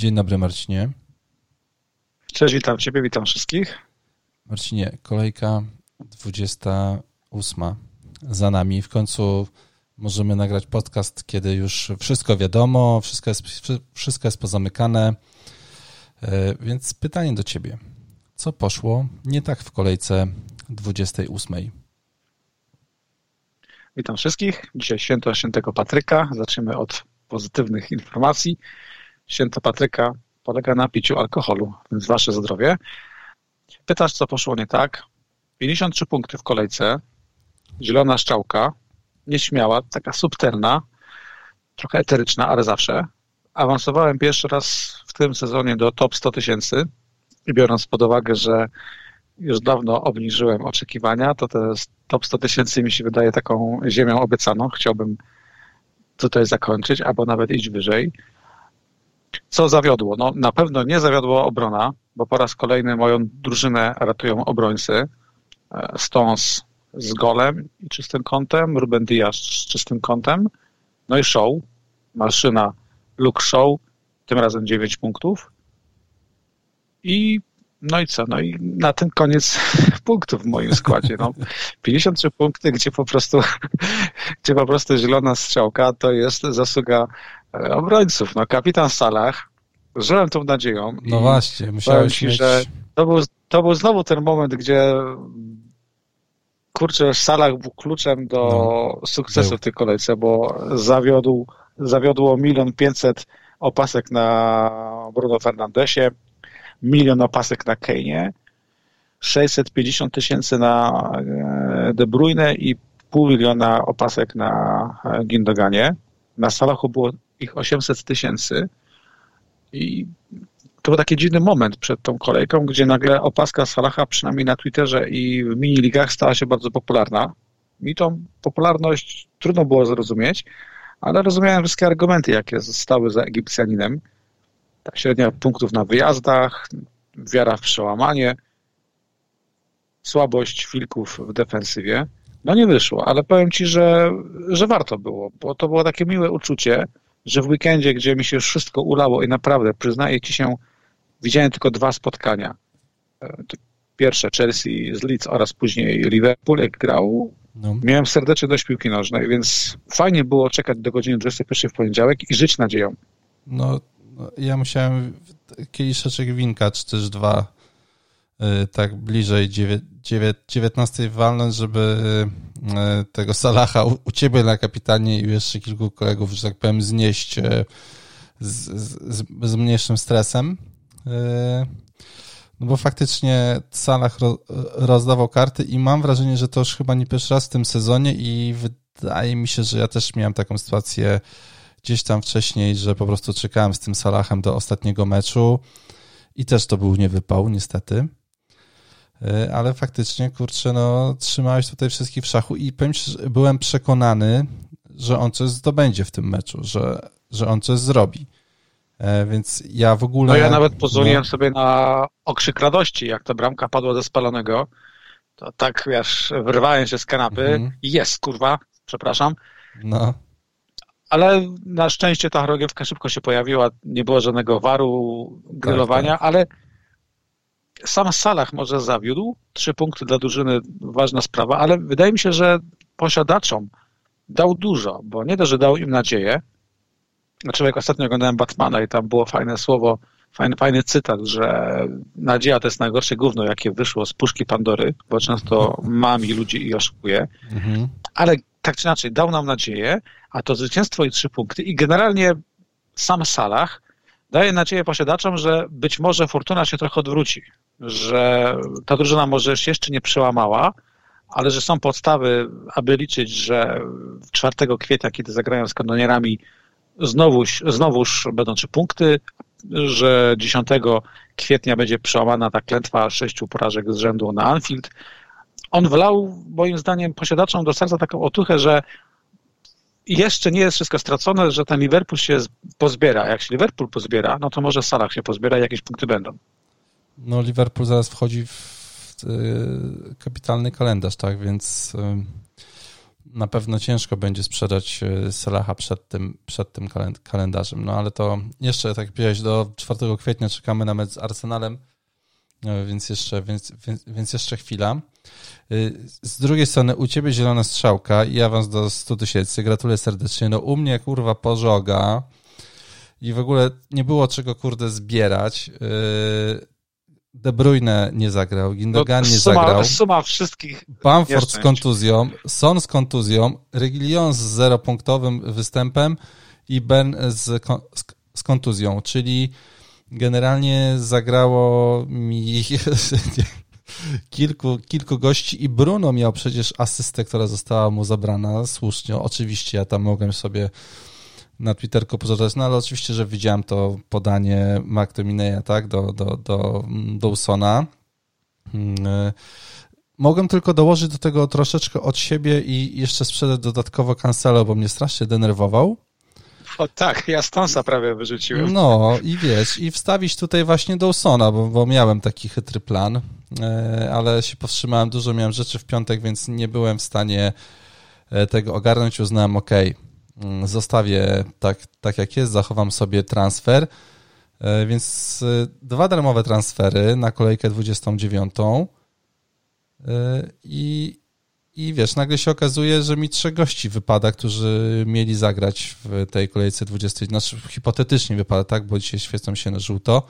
Dzień dobry, Marcinie. Cześć, witam Ciebie, witam wszystkich. Marcinie, kolejka 28 za nami. W końcu możemy nagrać podcast, kiedy już wszystko wiadomo, wszystko jest, wszystko jest pozamykane. E, więc pytanie do Ciebie. Co poszło nie tak w kolejce 28? Witam wszystkich. Dzisiaj święto świętego Patryka. Zaczniemy od pozytywnych informacji. Święto Patryka polega na piciu alkoholu, więc wasze zdrowie. Pytasz, co poszło nie tak? 53 punkty w kolejce, zielona szczałka, nieśmiała, taka subtelna, trochę eteryczna, ale zawsze. Awansowałem pierwszy raz w tym sezonie do top 100 tysięcy i biorąc pod uwagę, że już dawno obniżyłem oczekiwania, to te top 100 tysięcy mi się wydaje taką ziemią obiecaną. Chciałbym tutaj zakończyć, albo nawet iść wyżej. Co zawiodło? No, na pewno nie zawiodło obrona, bo po raz kolejny moją drużynę ratują obrońcy. E, Stones z golem i czystym kątem, Ruben Diaz z czystym kątem, no i show, maszyna Luke Show, tym razem 9 punktów. I no i co? No i na ten koniec punktów w moim składzie. No, 53 punkty, gdzie po prostu, gdzie po prostu zielona strzałka to jest zasługa e, obrońców. No, kapitan Salah, żyłem tą nadzieją. No właśnie, musiałeś ci, mieć... że to był, to był znowu ten moment, gdzie kurczę, Salah był kluczem do no, sukcesu był. w tej kolejce, bo zawiodł, zawiodło milion pięćset opasek na Bruno Fernandesie, milion opasek na Kane, 650 tysięcy na e, De Bruyne i pół miliona opasek na e, Gindoganie. Na Salachu było ich 800 tysięcy i to był taki dziwny moment przed tą kolejką, gdzie nagle opaska Salaha, przynajmniej na Twitterze i w mini-ligach, stała się bardzo popularna. Mi tą popularność trudno było zrozumieć, ale rozumiałem wszystkie argumenty, jakie zostały za Egipcjaninem. Ta średnia punktów na wyjazdach, wiara w przełamanie, słabość wilków w defensywie. No nie wyszło, ale powiem Ci, że, że warto było, bo to było takie miłe uczucie, że w weekendzie, gdzie mi się już wszystko ulało i naprawdę, przyznaję Ci się, widziałem tylko dwa spotkania. E, pierwsze Chelsea z Leeds oraz później Liverpool, jak grał. No. Miałem serdecznie dość piłki nożnej, więc fajnie było czekać do godziny 21 w poniedziałek i żyć nadzieją. No ja musiałem kieliszeczek winka, czy też dwa, y, tak bliżej 19 walnąć, żeby y, tego Salaha u ciebie na kapitanie i jeszcze kilku kolegów, że tak powiem, znieść y, z, z, z mniejszym stresem. No bo faktycznie Salah rozdawał karty i mam wrażenie, że to już chyba nie pierwszy raz w tym sezonie i wydaje mi się, że ja też miałem taką sytuację gdzieś tam wcześniej, że po prostu czekałem z tym Salahem do ostatniego meczu i też to był niewypał, niestety. E, ale faktycznie, kurczę, no, trzymałeś tutaj wszystkich w szachu i powiem ci, byłem przekonany, że on coś zdobędzie w tym meczu, że, że on coś zrobi. E, więc ja w ogóle. No ja nawet pozwoliłem no... sobie na okrzyk radości, jak ta bramka padła ze spalonego. To tak, wiesz, wyrwałem się z kanapy mhm. jest, kurwa, przepraszam. No ale na szczęście ta chorągiewka szybko się pojawiła, nie było żadnego waru, grillowania, tak, tak. ale sam Salah może zawiódł, trzy punkty dla drużyny, ważna sprawa, ale wydaje mi się, że posiadaczom dał dużo, bo nie to, że dał im nadzieję. Znaczy, jak ostatnio oglądałem Batmana i tam było fajne słowo, fajny, fajny cytat, że nadzieja to jest najgorsze gówno, jakie wyszło z puszki Pandory, bo często mami ludzi i oszukuje. Mhm. Ale tak czy inaczej, dał nam nadzieję, a to zwycięstwo i trzy punkty i generalnie sam Salah daje nadzieję posiadaczom, że być może fortuna się trochę odwróci, że ta drużyna może jeszcze nie przełamała, ale że są podstawy, aby liczyć, że 4 kwietnia, kiedy zagrają z kanonierami, znowuż, znowuż będą trzy punkty, że 10 kwietnia będzie przełamana ta klętwa sześciu porażek z rzędu na Anfield. On wlał, moim zdaniem, posiadaczom do serca taką otuchę, że jeszcze nie jest wszystko stracone, że ten Liverpool się pozbiera. Jak się Liverpool pozbiera, no to może Salah się pozbiera i jakieś punkty będą. No Liverpool zaraz wchodzi w y, kapitalny kalendarz, tak, więc y, na pewno ciężko będzie sprzedać e, Salaha przed tym, przed tym kalendarzem. No ale to jeszcze, tak jak do 4 kwietnia czekamy na mecz z Arsenalem, więc jeszcze, więc, więc, więc jeszcze chwila. E, z drugiej strony, u ciebie zielona strzałka i awans do 100 tysięcy. Gratuluję serdecznie. No u mnie, kurwa, pożoga i w ogóle nie było czego, kurde, zbierać. De Bruyne nie zagrał, Gindogan nie suma, zagrał. Suma wszystkich. Bamford z kontuzją, Son z kontuzją, Reguilon z zeropunktowym występem i Ben z, z kontuzją, czyli generalnie zagrało mi kilku, kilku gości i Bruno miał przecież asystę, która została mu zabrana słusznie. Oczywiście ja tam mogłem sobie na Twitterku pożądać, no ale oczywiście, że widziałem to podanie McTominaya, tak, do, do, do Dawsona. Mm, e, mogłem tylko dołożyć do tego troszeczkę od siebie i jeszcze sprzedać dodatkowo Cancelo, bo mnie strasznie denerwował. O tak, ja Stonsa prawie wyrzuciłem. No i wiesz, i wstawić tutaj właśnie Dawsona, bo, bo miałem taki chytry plan, e, ale się powstrzymałem, dużo miałem rzeczy w piątek, więc nie byłem w stanie e, tego ogarnąć, uznałem, ok, Mm, zostawię tak, tak jak jest, zachowam sobie transfer. E, więc dwa darmowe transfery na kolejkę 29. E, I, I wiesz, nagle się okazuje, że mi trzech gości wypada, którzy mieli zagrać w tej kolejce 20. Znaczy, hipotetycznie wypada, tak, bo dzisiaj świecą się na żółto.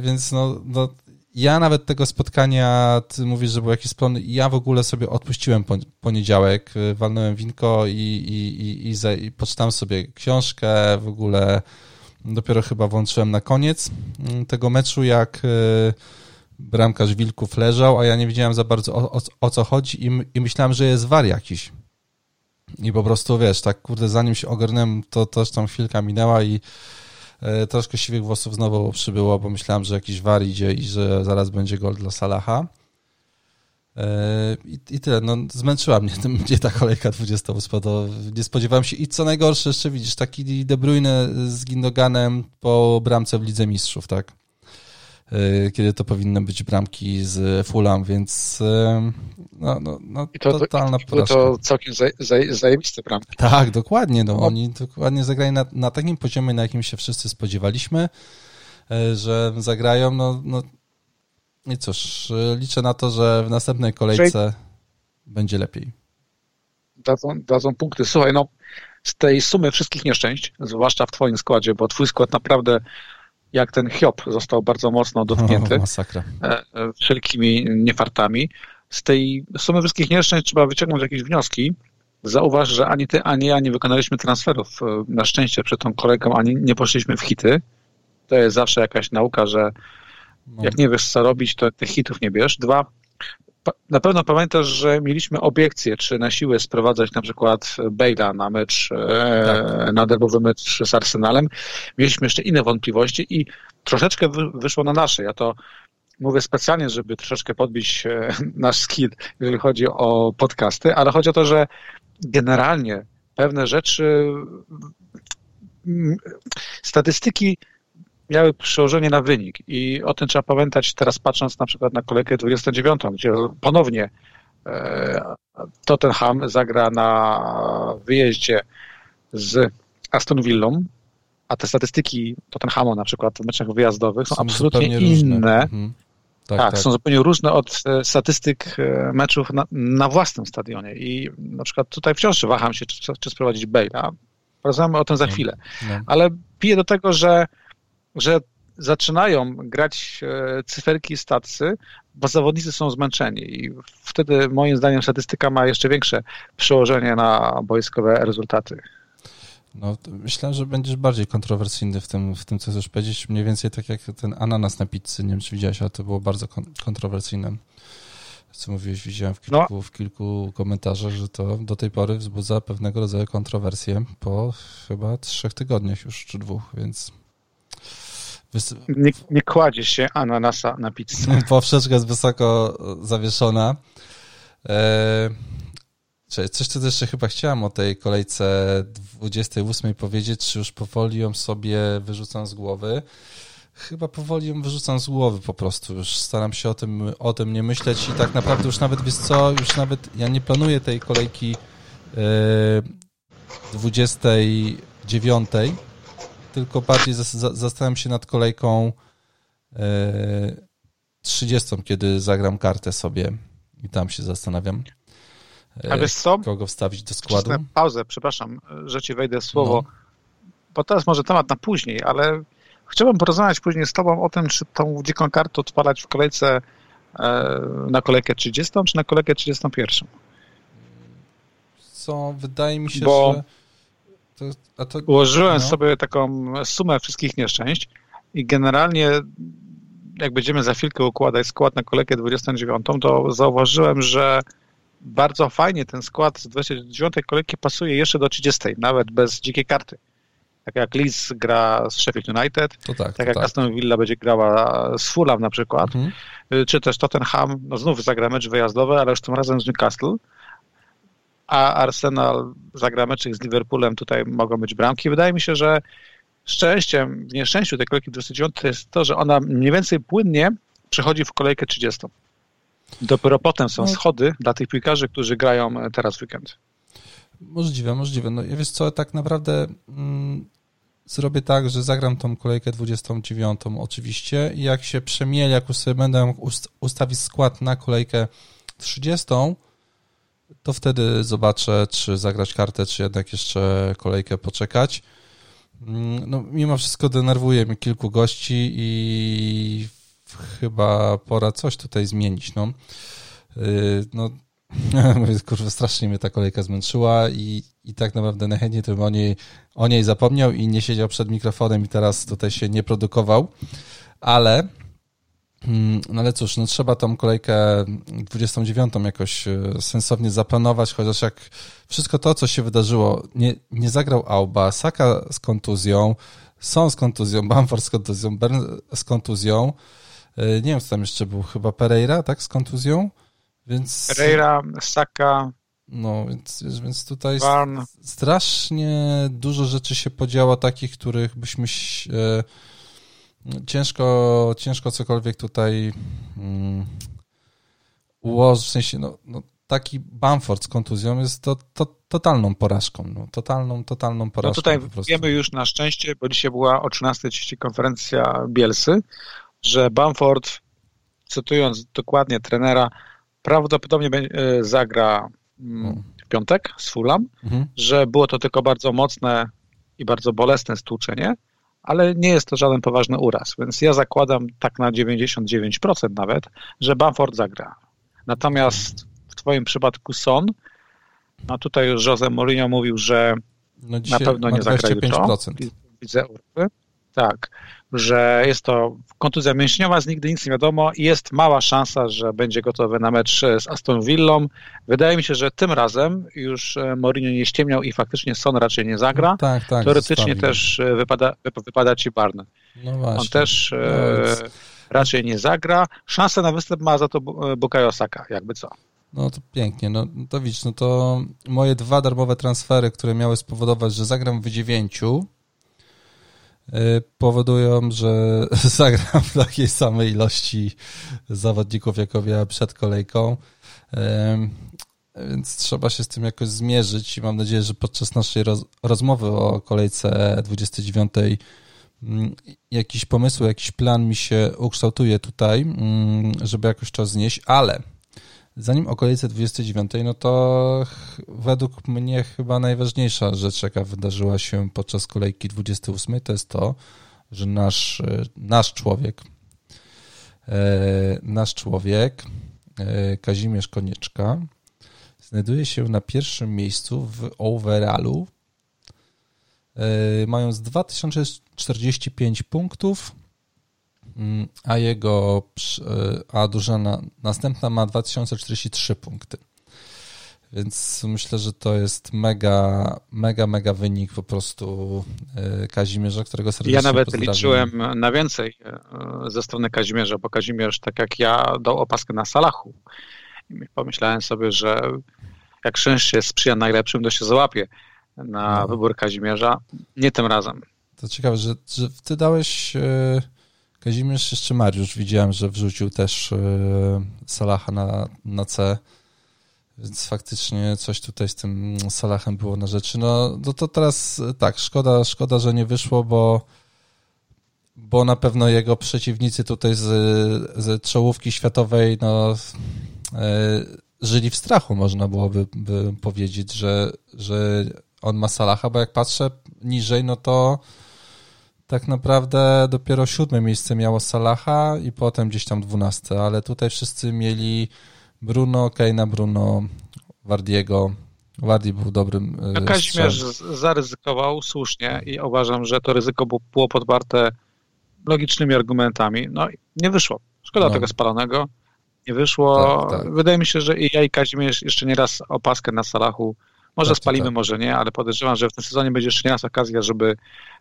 Więc no, no ja nawet tego spotkania, ty mówisz, że był jakiś plon, ja w ogóle sobie odpuściłem poniedziałek, y, walnąłem winko i, i, i, i, i poczytałem sobie książkę, w ogóle dopiero chyba włączyłem na koniec mm, tego meczu, jak y, bramkarz Wilków leżał, a ja nie wiedziałem za bardzo o, o, o co chodzi i, i myślałem, że jest war jakiś. I po prostu, wiesz, tak kurde, zanim się ogarnąłem, to też tam chwilka minęła i E, troszkę siwych włosów znowu przybyło, bo myślałem, że jakiś war idzie i że zaraz będzie gol dla Salaha. E, I, I tyle, no zmęczyła mnie, mnie ta kolejka 28, to nie spodziewałem się i co najgorsze jeszcze widzisz, taki De Bruyne z Gindoganem po bramce w Lidze Mistrzów, tak? E, kiedy to powinny być bramki z Fulham, więc e, no, no, no I to, totalna to, porażka. To całkiem zaj, zaj, zajebiste bramki. Tak, dokładnie. No, oni dokładnie zagrali na, na takim poziomie, na jakim się wszyscy spodziewaliśmy, e, że zagrają. No, no i cóż, liczę na to, że w następnej kolejce będzie lepiej. Dadzą, dadzą punkty. Słuchaj, no z tej sumy wszystkich nieszczęść, zwłaszcza w twoim składzie, bo twój skład naprawdę jak ten Hiob został bardzo mocno dotknięty masakra. E, e, wszelkimi niefartami. Z tej sumy wszystkich nieszczęść trzeba wyciągnąć jakieś wnioski. Zauważ, że ani ty, ani ja nie wykonaliśmy transferów. E, na szczęście przed tą kolejką ani nie poszliśmy w hity. To jest zawsze jakaś nauka, że no. jak nie wiesz co robić, to tych hitów nie bierz. Dwa, na pewno pamiętasz, że mieliśmy obiekcje, czy na siłę sprowadzać na przykład Bale'a na mecz, e, tak. na derbowy mecz z Arsenalem. Mieliśmy jeszcze inne wątpliwości i troszeczkę wyszło na nasze. Ja to mówię specjalnie, żeby troszeczkę podbić e, nasz skill, jeżeli chodzi o podcasty, ale chodzi o to, że generalnie pewne rzeczy, statystyki miały przełożenie na wynik i o tym trzeba pamiętać teraz patrząc na przykład na kolejkę 29, gdzie ponownie e, Tottenham zagra na wyjeździe z Aston Villą, a te statystyki Tottenhamu na przykład w meczach wyjazdowych są, są absolutnie inne. Mhm. Tak, tak, tak, są zupełnie różne od e, statystyk e, meczów na, na, własnym stadionie. I na przykład tutaj wciąż waham się, czy, czy sprowadzić Bale'a. Porozmawiamy o tym za chwilę. No. Ale piję do tego, że że zaczynają grać e, cyferki stacy, bo zawodnicy są zmęczeni i wtedy moim zdaniem statystyka ma jeszcze większe przełożenie na boiskowe rezultaty. No, myślę, że będziesz bardziej kontrowersyjny w tym, w tym, co chcesz powiedzieć. Mniej więcej tak jak ten ananas na pizzy, nie wiem, czy widziałeś, ale to było bardzo kontrowersyjne. Co mówiłeś, widziałem w kilku, no. w kilku komentarzach, że to do tej pory wzbudza pewnego rodzaju kontrowersje po chyba trzech tygodniach już, czy dwóch, więc nie, nie kładzie się ananasa na pizzę. Poprzeczka jest wysoko zawieszona. E, coś tu jeszcze chyba chciałem o tej kolejce 28 powiedzieć, czy już powoli ją sobie wyrzucam z głowy. chyba powoli ją wyrzucam z głowy po prostu. Już staram się o tym, o tym nie myśleć i tak naprawdę już nawet, wiesz co, już nawet ja nie planuję tej kolejki yy, 29, tylko bardziej zastanawiam się nad kolejką yy, 30, kiedy zagram kartę sobie i tam się zastanawiam. A wiesz co? Kogo wstawić do składu? Wcisnę pauzę, przepraszam, że ci wejdę słowo, no. bo to jest może temat na później, ale chciałbym porozmawiać później z tobą o tym, czy tą dziką kartę odpalać w kolejce e, na kolejkę 30, czy na kolejkę 31. Co, wydaje mi się, bo że... To, to, ułożyłem no. sobie taką sumę wszystkich nieszczęść i generalnie jak będziemy za chwilkę układać skład na kolejkę 29, to zauważyłem, że bardzo fajnie ten skład z 29 kolejki pasuje jeszcze do 30, nawet bez dzikiej karty. Tak jak Leeds gra z Sheffield United, tak, tak jak tak. Aston Villa będzie grała z Fulham na przykład, mhm. czy też Tottenham, no znów zagra mecz wyjazdowy, ale już tym razem z Newcastle, a Arsenal zagra meczek z Liverpoolem, tutaj mogą być bramki. Wydaje mi się, że szczęściem, w nieszczęściu tej kolejki 29 jest to, że ona mniej więcej płynnie przechodzi w kolejkę 30. Dopiero potem są no. schody dla tych piłkarzy, którzy grają teraz w weekend. Możliwe, możliwe. No ja wiesz co, tak naprawdę mm, zrobię tak, że zagram tą kolejkę 29 oczywiście i jak się przemieli, jak już sobie będę mógł ustawić skład na kolejkę 30, to wtedy zobaczę, czy zagrać kartę, czy jednak jeszcze kolejkę poczekać. Mm, no, mimo wszystko denerwuje mi kilku gości i chyba pora coś tutaj zmienić. No, yy, no kurwa, strasznie mnie ta kolejka zmęczyła i, i tak naprawdę najchętniej to bym o niej, o niej zapomniał i nie siedział przed mikrofonem i teraz tutaj się nie produkował, ale no ale cóż, no trzeba tą kolejkę 29 jakoś e, sensownie zaplanować, chociaż jak wszystko to, co się wydarzyło, nie, nie zagrał Auba, Saka z kontuzją, są z kontuzją, Bamford z kontuzją, Bern z kontuzją, e, nie wiem, co tam jeszcze był, chyba Pereira, tak, z kontuzją, więc... Pereira, Saka... No, więc, więc tutaj Barn. strasznie dużo rzeczy się podziało takich, których byśmy e, ciężko, ciężko cokolwiek tutaj mm, ułożyć, w sensie, no, no taki Bamford z kontuzją jest to, to, totalną porażką, no, totalną, totalną porażką. No tutaj wiemy już na szczęście, bo dzisiaj była o 13.30 konferencja Bielsy, że Bamford, cytując dokładnie trenera, prawdopodobnie e, zagra mm, w piątek z Fulham, mhm. że było to tylko bardzo mocne i bardzo bolesne stłuczenie, ale nie jest to żaden poważny uraz, więc ja zakładam tak na 99% nawet, że Bamford zagra. Natomiast w twoim przypadku Son, no tutaj już Jose Mourinho mówił, że no na pewno nie zagra jutro. Widzę urwy. Tak, że jest to kontuzja mięśniowa, z nigdy nic nie wiadomo i jest mała szansa, że będzie gotowy na mecz z Aston Villą. Wydaje mi się, że tym razem już e, Mourinho nie ściemniał i faktycznie Son raczej nie zagra. No tak, tak, Teoretycznie też e, wypada, wypada ci Barnes. No właśnie. On też no raczej nie zagra. Szansę na występ ma za to Bukayo Saka, jakby co. No to pięknie, no to widzisz, no to moje dwa darmowe transfery, które miały spowodować, że zagram w dziewięciu, powodują, że zagram w takiej samej ilości zawodników, jak ja przed kolejką. Więc trzeba się z tym jakoś zmierzyć i mam nadzieję, że podczas naszej roz rozmowy o kolejce 29 mm, jakiś pomysł, jakiś plan mi się ukształtuje tutaj, mm, żeby jakoś to znieść, ale Zanim okolice 29, no to według mnie chyba najważniejsza rzecz, jaka wydarzyła się podczas kolejki 28, to jest to, że nasz, nasz człowiek, e, nasz człowiek, e, Kazimierz Konieczka, znajduje się na pierwszym miejscu w overallu, e, mając 2045 punktów, a jego, e, a drużyna następna ma 2043 punkty. Więc myślę, że to jest mega, mega, mega wynik po prostu e, Kazimierza, którego serdecznie Ja nawet liczyłem na więcej e, ze strony Kazimierza, bo Kazimierz, tak jak ja, dał opaskę na Salachu. I pomyślałem sobie, że jak szczęście sprzyja najlepszym, to się załapie na no. wybór Kazimierza. Nie tym razem. To ciekawe, że, że ty dałeś Kazimierz, jeszcze Mariusz, widziałem, że wrzucił też Salaha na, na C, więc faktycznie coś tutaj z tym Salahem było na rzeczy. No, no to teraz tak, szkoda, szkoda, że nie wyszło, bo bo na pewno jego przeciwnicy tutaj z, z czołówki światowej no, e, żyli w strachu, można byłoby by powiedzieć, że, że on ma Salaha, bo jak patrzę niżej, no to tak naprawdę dopiero siódme miejsce miało Salaha i potem gdzieś tam dwunaste, ale tutaj wszyscy mieli Bruno, Keina Bruno, Wardiego. Wardi był dobrym e, no, Kazimierz zaryzykował słusznie i uważam, że to ryzyko było podwarte logicznymi argumentami. No nie wyszło. Szkoda no. tego spalonego. Nie wyszło. Tak, tak. Wydaje mi się, że i ja i Kazimierz jeszcze nie raz opaskę na Salachu może tak, spalimy, tak. może nie, ale podejrzewam, że w tym sezonie będzie jeszcze nie raz okazja, żeby,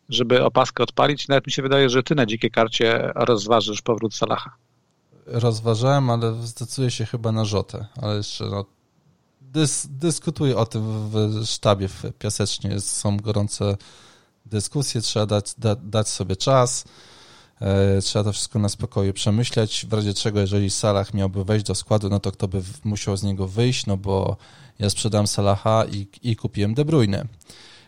żeby opaskę odpalić. Nawet mi się wydaje, że ty na dzikiej karcie rozważysz powrót Salaha. Rozważałem, ale zdecyduję się chyba na Rzotę, ale jeszcze no, dys, dyskutuję o tym w sztabie w Piasecznie. Są gorące dyskusje, trzeba dać, da, dać sobie czas. E, trzeba to wszystko na spokoju przemyśleć. W razie czego, jeżeli Salah miałby wejść do składu, no to kto by musiał z niego wyjść, no bo ja sprzedam Salaha i, i kupiłem De Bruyne.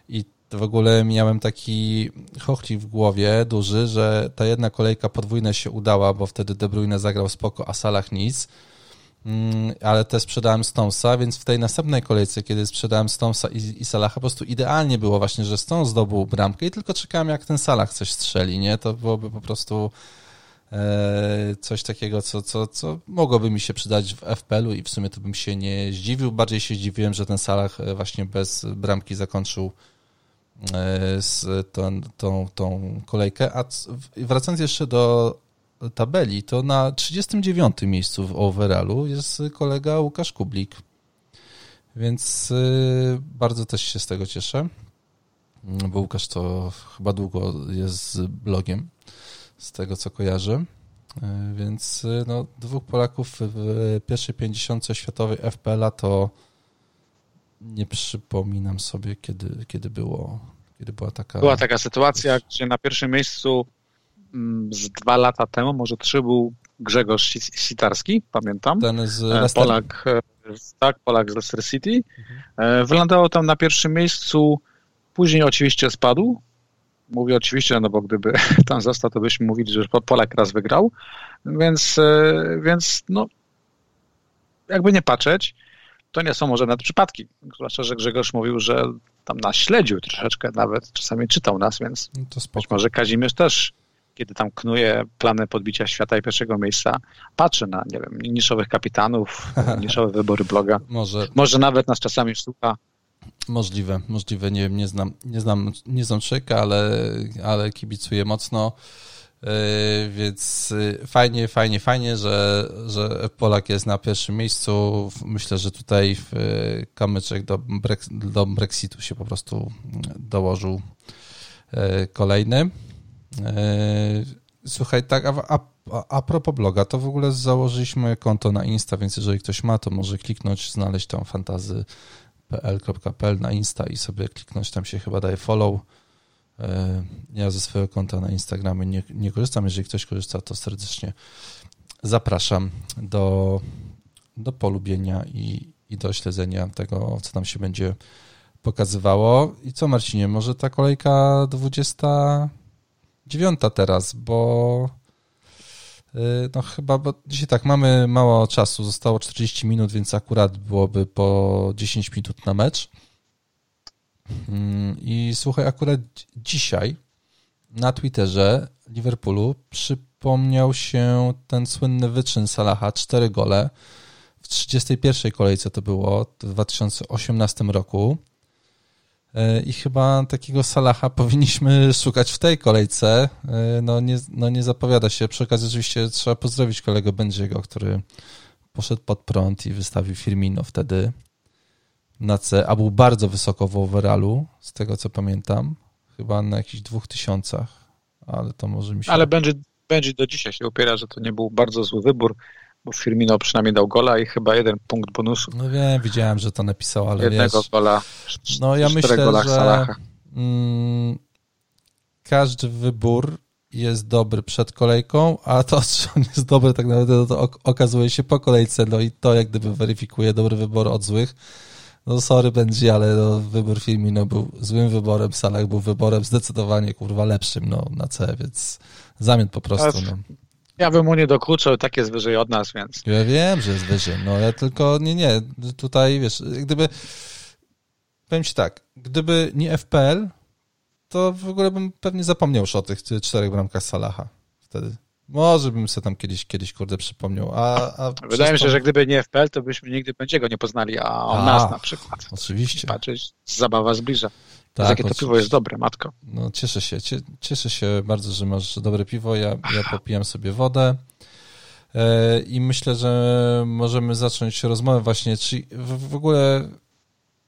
I w ogóle miałem taki chochli w głowie duży, że ta jedna kolejka podwójna się udała, bo wtedy De Bruyne zagrał spoko, a Salah nic. Mm, ale też sprzedałem Stonesa, więc w tej następnej kolejce, kiedy sprzedałem Stonesa i, i Salaha, po prostu idealnie było właśnie, że Stones zdobył bramkę i tylko czekałem, jak ten Salah coś strzeli, nie? To byłoby po prostu coś takiego, co, co, co mogłoby mi się przydać w FPL-u i w sumie to bym się nie zdziwił. Bardziej się zdziwiłem, że ten Salah e, właśnie bez bramki zakończył e, z tą, tą, tą kolejkę. A wracając jeszcze do tabeli, to na 39 miejscu w overallu jest kolega Łukasz Kublik. Więc bardzo też się z tego cieszę, bo Łukasz to chyba długo jest blogiem, z tego co kojarzę. Y, więc y, no, dwóch Polaków w pierwszej 50 światowej FPL-a to nie przypominam sobie, kiedy, kiedy było, kiedy była taka... Była taka sytuacja, gdzie na pierwszym miejscu Mm, z dwa lata temu, może trzy, był Grzegorz Sitarski, pamiętam. Ten z e, Leicester. Polak, e, tak, Polak z Leicester City. Mhm. Wylądował tam na pierwszym miejscu, później oczywiście spadł. Mówię oczywiście, no bo gdyby tam został, to byśmy mówili, że Polak raz wygrał. Więc, więc no, jakby nie patrzeć, to nie są może nawet przypadki. Zwłaszcza, że Grzegorz mówił, że tam nas śledził troszeczkę, nawet czasami czytał nas, więc no to być może Kazimierz też kiedy tam knuje plany podbicia świata i pierwszego miejsca, patrzy na, nie wiem, niszowych kapitanów, niszowe wybory bloga. Może, Może nawet nas czasami słucha. Możliwe, możliwe. Nie wiem, nie znam, nie znam, nie znam człowieka, ale, ale kibicuję mocno. Yy, więc yy, fajnie, fajnie, fajnie, że, że Polak jest na pierwszym miejscu. Myślę, że tutaj yy, kamyczek do, do Brexitu się po prostu dołożył kolejny. E, słuchaj, tak, a, a, a propos bloga, to w ogóle założyliśmy konto na Insta, więc jeżeli ktoś ma, to może kliknąć, znaleźć tam fantazy.pl na Insta i sobie kliknąć, tam się chyba daje follow. E, ja ze swojego konta na Instagramie nie, nie korzystam. Jeżeli ktoś korzysta, to serdecznie zapraszam do, do polubienia i, i do śledzenia tego, co tam się będzie pokazywało. I co, Marcinie, może ta kolejka 20 dziewiąta teraz, bo no chyba, bo dzisiaj tak, mamy mało czasu, zostało 40 minut, więc akurat byłoby po 10 minut na mecz. Mm, I słuchaj, akurat dzisiaj na Twitterze Liverpoolu przypomniał się ten słynny wyczyn Salaha, 4 gole w 31 kolejce to było w 2018 roku. E, I chyba takiego Salaha powinniśmy szukać w tej kolejce. E, no nie, no nie zapowiada się. Przy okazji oczywiście trzeba pozdrowić kolegę Będziego, który poszedł pod prąd i wystawił Firmino wtedy na C, a był bardzo wysoko w overallu, z tego co pamiętam. Chyba na jakichś dwóch tysiącach, ale to może mi się... Ale będzie, będzie do dzisiaj się upiera, że to nie był bardzo zły wybór bo Firmino przynajmniej dał gola i chyba jeden punkt bonusu. No wiem, widziałem, że to napisał, ale Jednego wiesz, gola, no ja myślę, że mm, każdy wybór jest dobry przed kolejką, a to, czy on jest dobry tak naprawdę, to okazuje się po kolejce, no i to jak gdyby weryfikuje dobry wybór od złych. No sorry będzie, ale no, wybór no był złym wyborem, Salah był wyborem zdecydowanie, kurwa, lepszym, no, na C, więc zamian po prostu, no. Ja bym mu nie dokuczał, tak jest wyżej od nas, więc... Ja wiem, że jest wyżej, no ja tylko, nie, nie, tutaj, wiesz, gdyby, powiem ci tak, gdyby nie FPL, to w ogóle bym pewnie zapomniał już o tych czterech bramkach Salaha wtedy. Może bym sobie tam kiedyś, kiedyś kurde przypomniał. A, a Wydaje mi się, że gdyby nie FPL, to byśmy nigdy Będziego nie poznali, a on a, nas na przykład. Oczywiście. Patrzeć, zabawa zbliża. Tak, Jakie to piwo jest dobre, matko. No cieszę się, cieszę się bardzo, że masz dobre piwo. Ja, ja popijam sobie wodę. E, I myślę, że możemy zacząć rozmowę właśnie, czy w, w ogóle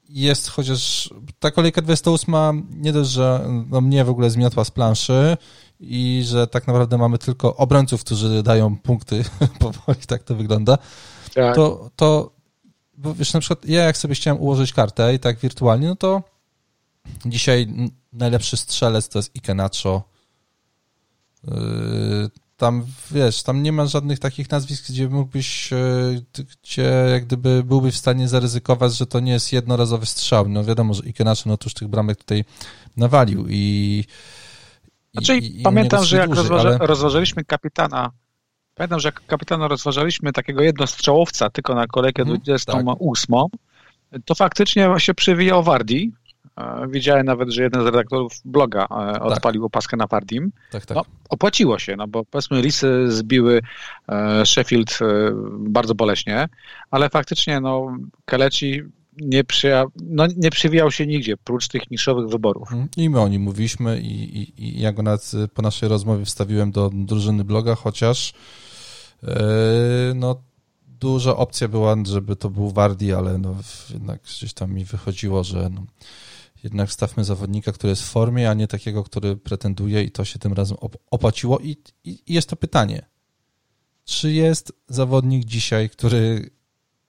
jest chociaż ta kolejka 28 nie dość, że no mnie w ogóle zmiotła z planszy i że tak naprawdę mamy tylko obrońców, którzy dają punkty, powoli tak to wygląda, tak. to, to bo wiesz, na przykład ja jak sobie chciałem ułożyć kartę i tak wirtualnie, no to dzisiaj najlepszy strzelec to jest Ikenacho. Yy, tam, wiesz, tam nie ma żadnych takich nazwisk, gdzie mógłbyś, e, gdzie jak gdyby byłbyś w stanie zaryzykować, że to nie jest jednorazowy strzał. No wiadomo, że Ikenacho no tuż tych bramek tutaj nawalił i znaczy, i, pamiętam, że jak dłużej, rozważa, ale... rozważaliśmy kapitana, pamiętam, że jak kapitana rozważaliśmy takiego jednostrzałowca tylko na kolejkę hmm, 28, tak. to faktycznie się przywijał Wardi. E, widziałem nawet, że jeden z redaktorów bloga e, tak. odpalił tak. opaskę na Wardim. Tak, tak. No, opłaciło się, no bo powiedzmy lisy zbiły e, Sheffield bardzo boleśnie, ale faktycznie no Keleci nie, przyja, no, nie przywijał się nigdzie, prócz tych niszowych wyborów. Mhm. I my o nim mówiliśmy i, i, i ja go nawet po naszej rozmowie wstawiłem do drużyny bloga, chociaż yy, no duża opcja była, żeby to był Wardi, ale no, jednak gdzieś tam mi wychodziło, że no, jednak stawmy zawodnika, który jest w formie, a nie takiego, który pretenduje i to się tym razem op opłaciło. I, I, jest to pytanie, czy jest zawodnik dzisiaj, który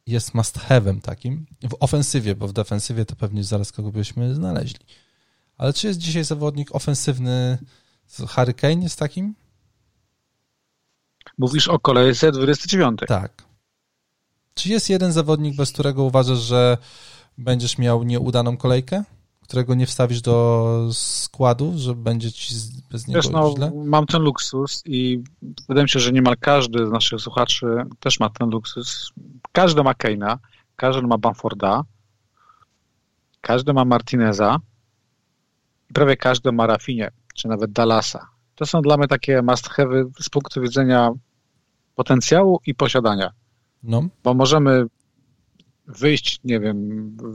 jest must have'em takim w ofensywie, bo w defensywie to pewnie zaraz kogo byśmy znaleźli. Ale czy jest dzisiaj zawodnik ofensywny Harry Kane jest takim? Mówisz o kolejce 29. Tak. Czy jest jeden zawodnik, bez którego uważasz, że będziesz miał nieudaną kolejkę? Którego nie wstawisz do składu, że będzie ci bez niego Wiesz, no, źle? Mam ten luksus i wydaje mi się, że niemal każdy z naszych słuchaczy też ma ten luksus każdy ma Keina, każdy ma Bamforda, każdy ma Martineza i prawie każdy ma Rafinie, czy nawet Dallasa. To są dla mnie takie must have z punktu widzenia potencjału i posiadania. No. Bo możemy wyjść, nie wiem,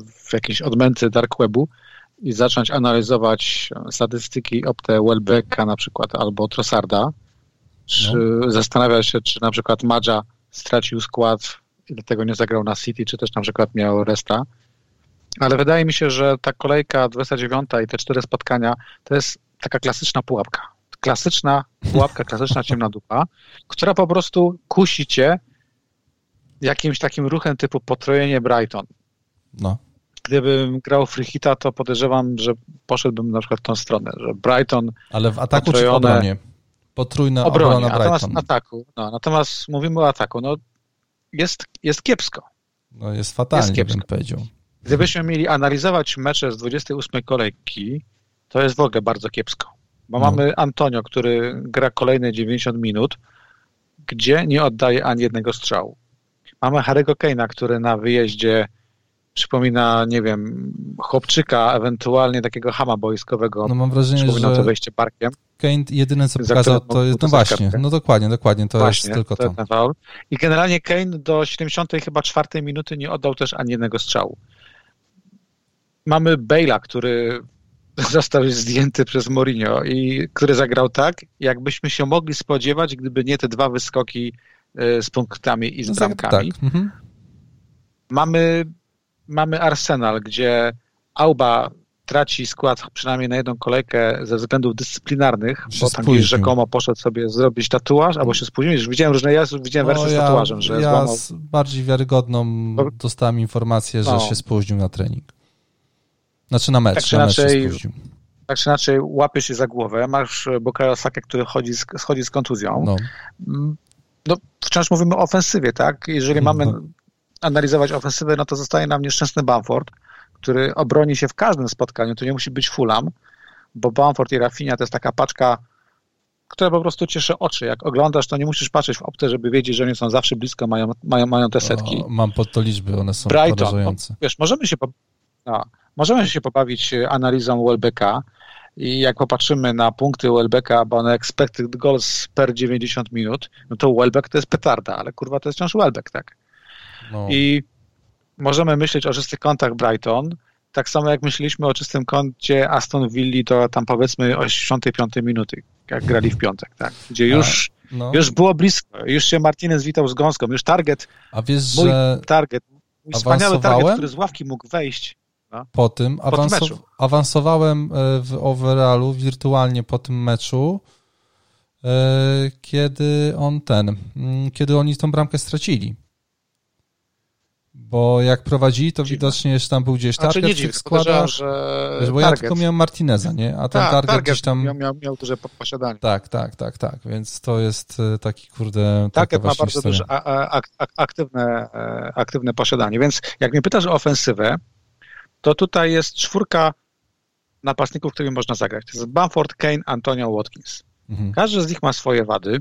w jakieś odmęty dark webu i zacząć analizować statystyki Opte Welbecka na przykład albo Trossarda, czy no. zastanawiać się, czy na przykład Madża stracił skład i dlatego nie zagrał na City, czy też na przykład miał resta. Ale wydaje mi się, że ta kolejka 29 i te cztery spotkania to jest taka klasyczna pułapka. Klasyczna pułapka, klasyczna ciemna dupa, która po prostu kusi cię jakimś takim ruchem typu potrojenie Brighton. No. Gdybym grał Frichita, to podejrzewam, że poszedłbym na przykład w tą stronę, że Brighton. Ale w ataku potrojone... czy w obronie? Potrójna obronie, obrona Brighton. Natomiast ataku, no, natomiast mówimy o ataku. No, jest, jest kiepsko. No jest fatalnie, jest kiepsko. bym powiedział. Gdybyśmy mieli analizować mecze z 28 kolejki, to jest w ogóle bardzo kiepsko. Bo no. mamy Antonio, który gra kolejne 90 minut, gdzie nie oddaje ani jednego strzału. Mamy Harry'ego Kane'a, który na wyjeździe przypomina, nie wiem, chłopczyka, ewentualnie takiego hama boiskowego. No mam wrażenie, przypomina że... to wejście parkiem. Kane jedyne co pokazał to jest, no właśnie, no dokładnie, dokładnie, to właśnie, jest tylko to. to. I generalnie Kane do 70 chyba czwartej minuty nie oddał też ani jednego strzału. Mamy Bale'a, który został zdjęty przez Mourinho i który zagrał tak, jakbyśmy się mogli spodziewać, gdyby nie te dwa wyskoki e, z punktami i z no, bramkami. Tak. Mhm. Mamy, mamy Arsenal, gdzie Auba traci skład przynajmniej na jedną kolejkę ze względów dyscyplinarnych, bo tam gdzieś rzekomo poszedł sobie zrobić tatuaż, albo się spóźnił. Już widziałem różne, ja widziałem wersję no, ja, z tatuażem, że ja złamał... z bardziej wiarygodną dostałem informację, że no. się spóźnił na trening. Znaczy na mecz, tak na mecz inaczej, tak czy inaczej łapie się za głowę, masz Bukayo Saka, który chodzi z, schodzi z kontuzją. No. No, wciąż mówimy o ofensywie, tak? Jeżeli mhm. mamy analizować ofensywę, no to zostaje nam nieszczęsny Bamford, który obroni się w każdym spotkaniu, to nie musi być Fulham, bo Bamford i Rafinha to jest taka paczka, która po prostu cieszy oczy. Jak oglądasz, to nie musisz patrzeć w optę, żeby wiedzieć, że oni są zawsze blisko, mają, mają, mają te setki. O, mam pod to liczby, one są Brighton, porażające. wiesz, możemy się, no, możemy się pobawić analizą Welbecka i jak popatrzymy na punkty Welbecka, bo na expected goals per 90 minut, no to Welbeck to jest petarda, ale kurwa to jest wciąż Welbeck, tak? No. I możemy myśleć o czystych kątach Brighton, tak samo jak myśleliśmy o czystym kącie Aston Villa to tam powiedzmy 85 minuty, jak grali w piątek, tak? Gdzie już, no. już było blisko, już się Martinez witał z gąską, już target, A wiesz, mój że target, mój wspaniały target, który z ławki mógł wejść. No, po tym awansow awansowałem e, w overallu wirtualnie po tym meczu, e, kiedy on ten, mm, kiedy oni tą bramkę stracili. Bo jak prowadzili, to widocznie jeszcze tam był gdzieś target znaczy, nie w składach. Że wiesz, bo target. ja tylko miałem Martineza, nie? A ten Ta, target, target gdzieś tam... Miał, miał, miał duże posiadanie. Tak, tak, tak, tak. Więc to jest e, taki, kurde... Target ma bardzo historia. duże aktywne, e, aktywne posiadanie. Więc jak mnie pytasz o ofensywę, to tutaj jest czwórka napastników, którymi można zagrać. To jest Bamford, Kane, Antonio, Watkins. Mhm. Każdy z nich ma swoje wady.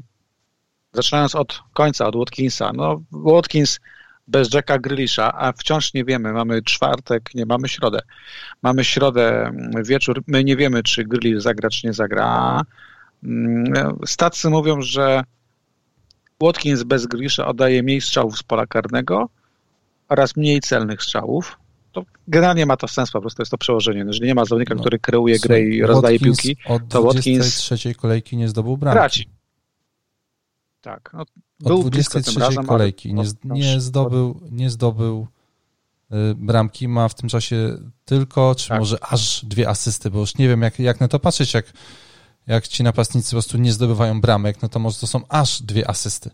Zaczynając od końca, od Watkinsa. No, Watkins bez Jacka Grillisha, a wciąż nie wiemy, mamy czwartek, nie mamy środę. Mamy środę mm, wieczór, my nie wiemy, czy Grealish zagra, czy nie zagra. Mm, Stacy mówią, że Watkins bez Grealisha oddaje mniej strzałów z pola karnego oraz mniej celnych strzałów. To generalnie ma to sens, po prostu jest to przełożenie. Jeżeli nie ma zawodnika, no, który kreuje grę i rozdaje piłki, to Watkins... Od trzeciej kolejki nie zdobył bramki. Traci. Tak. No, był Od 23 razem, kolejki nie, nie, zdobył, nie zdobył y, bramki, ma w tym czasie tylko, czy tak. może aż dwie asysty, bo już nie wiem, jak, jak na to patrzeć, jak, jak ci napastnicy po prostu nie zdobywają bramek, no to może to są aż dwie asysty.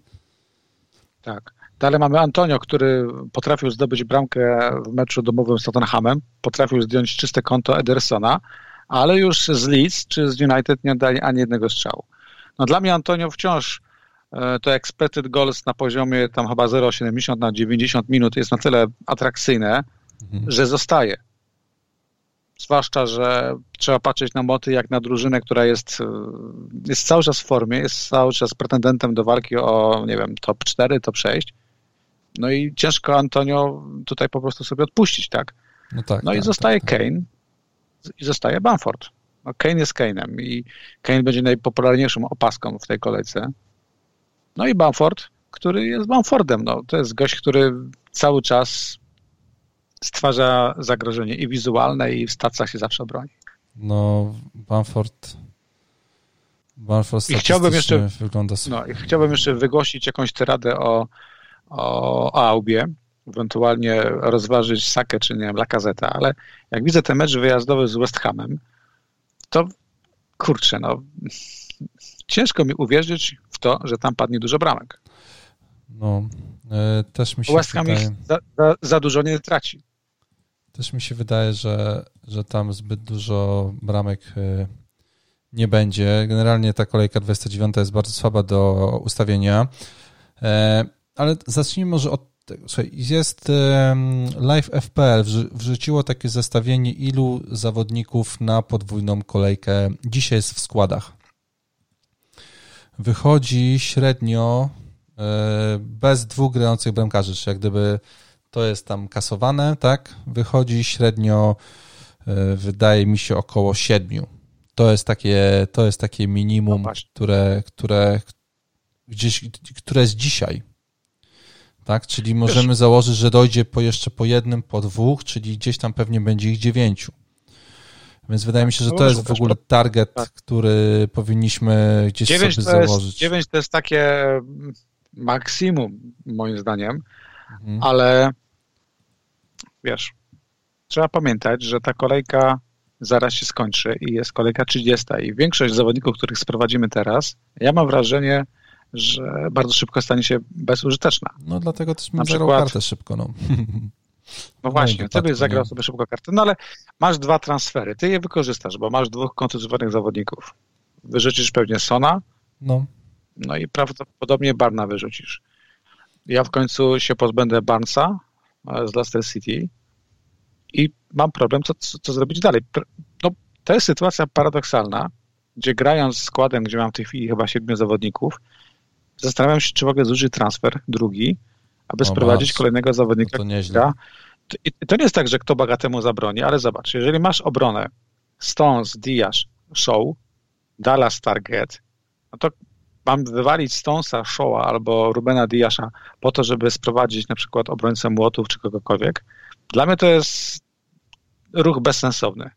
Tak. Dalej mamy Antonio, który potrafił zdobyć bramkę w meczu domowym z Tottenhamem, potrafił zdjąć czyste konto Edersona, ale już z Leeds czy z United nie oddali ani jednego strzału. No dla mnie Antonio wciąż to expected goals na poziomie tam chyba 0,70 na 90 minut jest na tyle atrakcyjne, mhm. że zostaje. Zwłaszcza, że trzeba patrzeć na moty jak na drużynę, która jest, e, jest cały czas w formie, jest cały czas pretendentem do walki o, nie wiem, top 4, top 6. No i ciężko Antonio tutaj po prostu sobie odpuścić, tak? No, tak, no tak, i zostaje tak, tak. Kane i zostaje Bamford. No Kane jest Kane'em i Kane będzie najpopularniejszą opaską w tej kolejce. No i Bamford, który jest Bamfordem. No, to jest gość, który cały czas stwarza zagrożenie i wizualne, i w stacjach się zawsze broni. No, Bamford. Bamford I chciałbym jeszcze, wygląda No, i chciałbym jeszcze wygłosić jakąś tyradę o, o, o Aubie, ewentualnie rozważyć Sakę czy nie wiem, Lakazeta, ale jak widzę ten mecz wyjazdowy z West Hamem, to kurczę, no ciężko mi uwierzyć w to, że tam padnie dużo bramek. No, e, też mi się West Ham wydaje... za, za, za, dużo nie traci. Też mi się wydaje, że, że tam zbyt dużo bramek e, nie będzie. Generalnie ta kolejka 29 jest bardzo słaba do ustawienia. E, ale zacznijmy może od tego. Słuchaj, jest Live FPL wrzuciło takie zestawienie, ilu zawodników na podwójną kolejkę dzisiaj jest w składach wychodzi średnio e, bez dwóch grających bramkarzy, czyli jak gdyby to jest tam kasowane, tak? Wychodzi średnio, e, wydaje mi się, około siedmiu. To jest takie, to jest takie minimum, no które, które, gdzieś, które jest dzisiaj. Tak? Czyli możemy założyć, że dojdzie po jeszcze po jednym, po dwóch, czyli gdzieś tam pewnie będzie ich dziewięciu. Więc wydaje mi się, że to jest w ogóle target, tak. który powinniśmy gdzieś 9 sobie założyć. Jest, 9 to jest takie maksimum, moim zdaniem, mhm. ale wiesz, trzeba pamiętać, że ta kolejka zaraz się skończy i jest kolejka 30 i większość zawodników, których sprowadzimy teraz, ja mam wrażenie, że bardzo szybko stanie się bezużyteczna. No dlatego też mi przykład... kartę szybko, no. No właśnie, no byś zagrał sobie szybko kartę, no ale masz dwa transfery, ty je wykorzystasz, bo masz dwóch kontuzjowanych zawodników. Wyrzucisz pewnie Sona, no, no i prawdopodobnie Barna wyrzucisz. Ja w końcu się pozbędę Barnesa e, z Leicester City i mam problem, co, co, co zrobić dalej. No, to jest sytuacja paradoksalna, gdzie grając składem, gdzie mam w tej chwili chyba siedmiu zawodników, zastanawiam się, czy w ogóle zużyć transfer drugi, aby sprowadzić kolejnego zawodnika. To nieźle. I to nie jest tak, że kto bagatemu zabroni, ale zobacz, jeżeli masz obronę Stones, Diaz, Show, Dallas Target, no to mam wywalić Stonesa, Showa albo Rubena Diasza po to, żeby sprowadzić na przykład obrońcę młotów czy kogokolwiek. Dla mnie to jest ruch bezsensowny.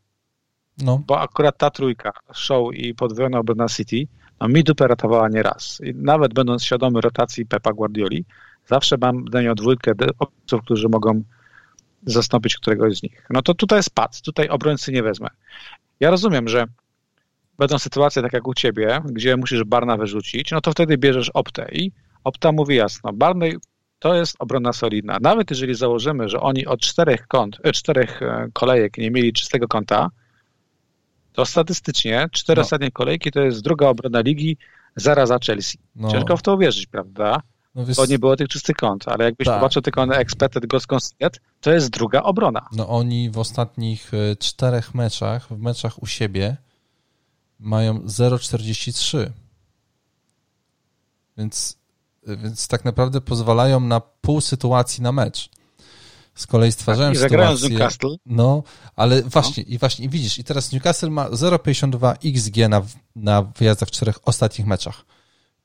No. Bo akurat ta trójka, Show i podwojona obrona City, no mi dupę ratowała nieraz. I nawet będąc świadomy rotacji Pepa Guardioli, zawsze mam daję dwójkę obców, którzy mogą zastąpić któregoś z nich. No to tutaj jest pad, tutaj obrońcy nie wezmę. Ja rozumiem, że będą sytuacje tak jak u ciebie, gdzie musisz Barna wyrzucić, no to wtedy bierzesz Optę i Opta mówi jasno, Barney to jest obrona solidna. Nawet jeżeli założymy, że oni od czterech kąt, e, czterech e, kolejek nie mieli czystego kąta, to statystycznie cztery no. ostatnie kolejki to jest druga obrona ligi, zaraz za Chelsea. No. Ciężko w to uwierzyć, prawda? No to nie było tych czystych kąt, ale jakbyś tak. popatrzył tylko na expected goals conceded, to jest druga obrona. No oni w ostatnich e, czterech meczach, w meczach u siebie mają 0,43. Więc, więc tak naprawdę pozwalają na pół sytuacji na mecz. Z kolei stwarzają tak, sytuację... z Newcastle. No, ale właśnie, no. i właśnie, i widzisz, i teraz Newcastle ma 0,52 XG na, na wyjazdach w czterech ostatnich meczach.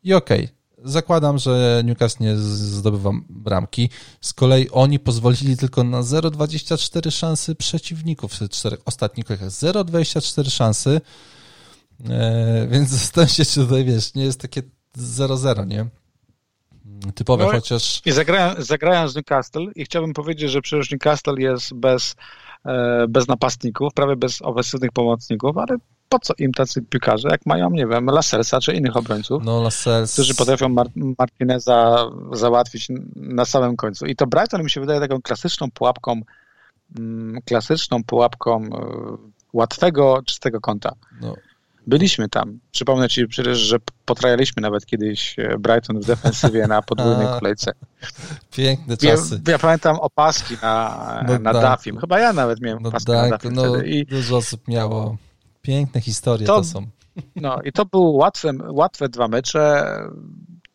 I okej, okay, zakładam, że Newcastle nie zdobywa bramki. Z kolei oni pozwolili tylko na 0,24 szansy przeciwników w czterech ostatnich kolejkach. 0,24 szansy, e, więc zastanawiam się, czy tutaj, wiesz, nie jest takie 0-0, nie? Typowe, no, chociaż... I zagrałem, zagrałem z Newcastle i chciałbym powiedzieć, że przecież Newcastle jest bez, e, bez napastników, prawie bez ofensywnych pomocników, ale po co im tacy piłkarze, jak mają, nie wiem, Laselsa czy innych obrońców, no, Lasels... którzy potrafią Mar Martineza załatwić na samym końcu. I to Brighton mi się wydaje taką klasyczną pułapką, mm, klasyczną pułapką e, łatwego, czystego kąta. No. Byliśmy tam. Przypomnę ci przecież, że potrajaliśmy nawet kiedyś e, Brighton w defensywie na podwójnej kolejce. Piękne czasy. Ja, ja pamiętam opaski na, no na tak. Dafim. Chyba ja nawet miałem no opaskę tak, na Dafim no, wtedy. I, dużo osób miało. Piękne historie to, to są. No i to były łatwe, łatwe dwa mecze.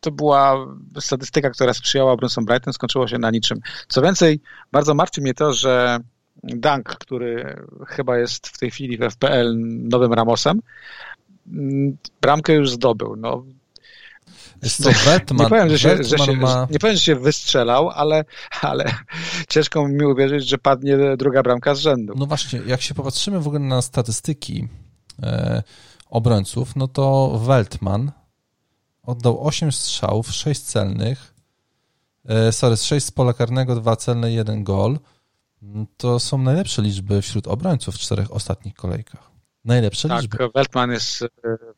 To była statystyka, która sprzyjała obrońcom Brighton, skończyło się na niczym. Co więcej, bardzo martwi mnie to, że Dunk, który chyba jest w tej chwili w FPL nowym Ramosem, bramkę już zdobył. No, to Batman. Nie powiem, że się, że się, ma... nie powiem, że się wystrzelał, ale, ale ciężko mi uwierzyć, że padnie druga bramka z rzędu. No właśnie, jak się popatrzymy w ogóle na statystyki e, obrońców, no to Weltman oddał 8 strzałów, 6 celnych, e, sorry, 6 z pola karnego, 2 celne, 1 gol. To są najlepsze liczby wśród obrońców w czterech ostatnich kolejkach. Najlepsze tak, liczby. Weltman jest,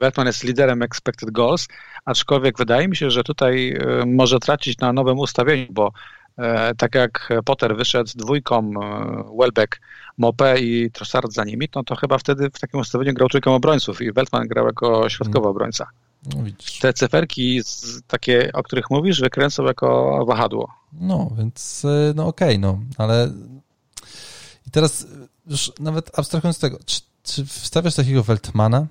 Weltman jest liderem expected goals, aczkolwiek wydaje mi się, że tutaj e, może tracić na nowym ustawieniu, bo e, tak jak Potter wyszedł z dwójką e, Welbeck, Mopé i Trossard za nimi, no to chyba wtedy w takim ustawieniu grał trójką obrońców i Weltman grał jako środkowy hmm. obrońca. No, Te cyferki takie, o których mówisz, wykręcą jako wahadło. No, więc no okej, okay, no, ale i teraz już nawet abstrahując z tego, czy, czy wstawiasz takiego Weltmana?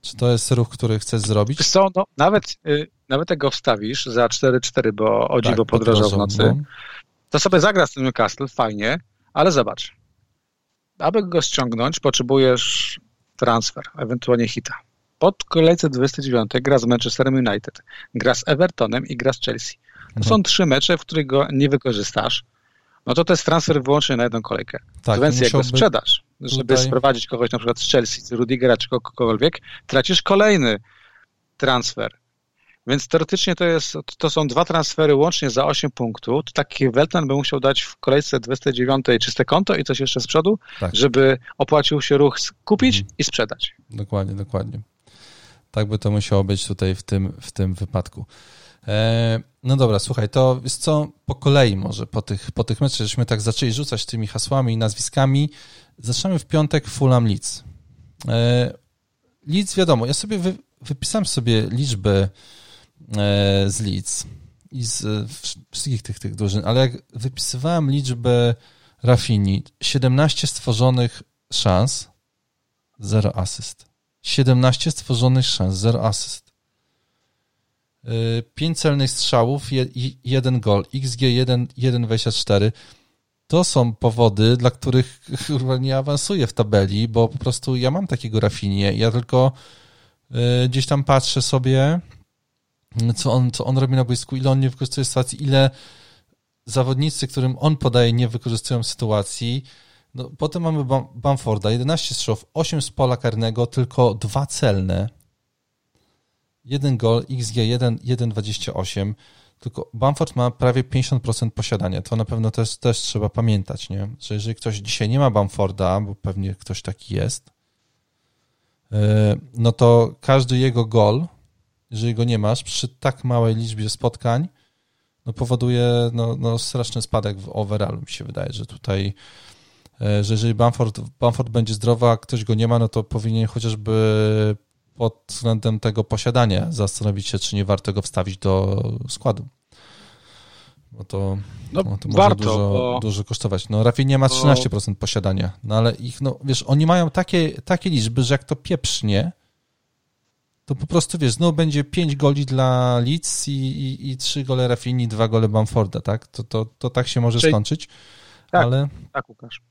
Czy to jest ruch, który chcesz zrobić? Co, no, nawet, y, nawet jak go wstawisz za 4-4, bo o dziwo tak, podrożał w nocy, no. to sobie zagra z tym Newcastle, fajnie, ale zobacz. Aby go ściągnąć, potrzebujesz transfer, ewentualnie hita. Pod kolejce 29 gra z Manchesterem United, gra z Evertonem i gra z Chelsea. To mhm. są trzy mecze, w których go nie wykorzystasz no to to jest transfer wyłącznie na jedną kolejkę. Tak, Więc jak go sprzedasz, żeby tutaj... sprowadzić kogoś na przykład z Chelsea, z Rudigera czy kogokolwiek, tracisz kolejny transfer. Więc teoretycznie to, jest, to są dwa transfery łącznie za 8 punktów. To taki Weltman by musiał dać w kolejce 29 czyste konto i coś jeszcze z przodu, tak. żeby opłacił się ruch kupić mhm. i sprzedać. Dokładnie, dokładnie. Tak by to musiało być tutaj w tym, w tym wypadku. E, no dobra, słuchaj, to jest co po kolei może po tych, po tych meczach, żeśmy tak zaczęli rzucać tymi hasłami i nazwiskami. Zaczynamy w piątek Fulham Leeds. E, Leeds wiadomo, ja sobie wy, wypisałem sobie liczby e, z Leeds i z wszystkich tych, tych drużyn, ale jak wypisywałem liczbę Rafini, 17 stworzonych szans, 0 asyst. 17 stworzonych szans, 0 asyst. 5 celnych strzałów, 1 gol, XG 1,24. To są powody, dla których nie awansuję w tabeli, bo po prostu ja mam takiego Rafinie. Ja tylko y, gdzieś tam patrzę sobie, co on, co on robi na boisku, ile on nie wykorzystuje sytuacji, ile zawodnicy, którym on podaje, nie wykorzystują sytuacji. No, potem mamy Bamforda, 11 strzałów, 8 z pola karnego, tylko dwa celne. Jeden gol, XG 1,28. Tylko Bamford ma prawie 50% posiadania. To na pewno też, też trzeba pamiętać, nie? że jeżeli ktoś dzisiaj nie ma Bamforda, bo pewnie ktoś taki jest, e, no to każdy jego gol, jeżeli go nie masz, przy tak małej liczbie spotkań, no powoduje no, no straszny spadek w overallu. Mi się wydaje, że tutaj, e, że jeżeli Bamford, Bamford będzie zdrowy, a ktoś go nie ma, no to powinien chociażby pod względem tego posiadania zastanowić się, czy nie warto go wstawić do składu. Bo to, no, no to może warto, dużo, bo... dużo kosztować. No Rafinha ma 13% posiadania, no ale ich, no wiesz, oni mają takie, takie liczby, że jak to pieprznie, to po prostu, wiesz, znowu będzie 5 goli dla Leeds i, i, i 3 gole Rafini, 2 gole Bamforda, tak? To, to, to tak się może Czyli... skończyć, tak, ale... Tak, Łukasz.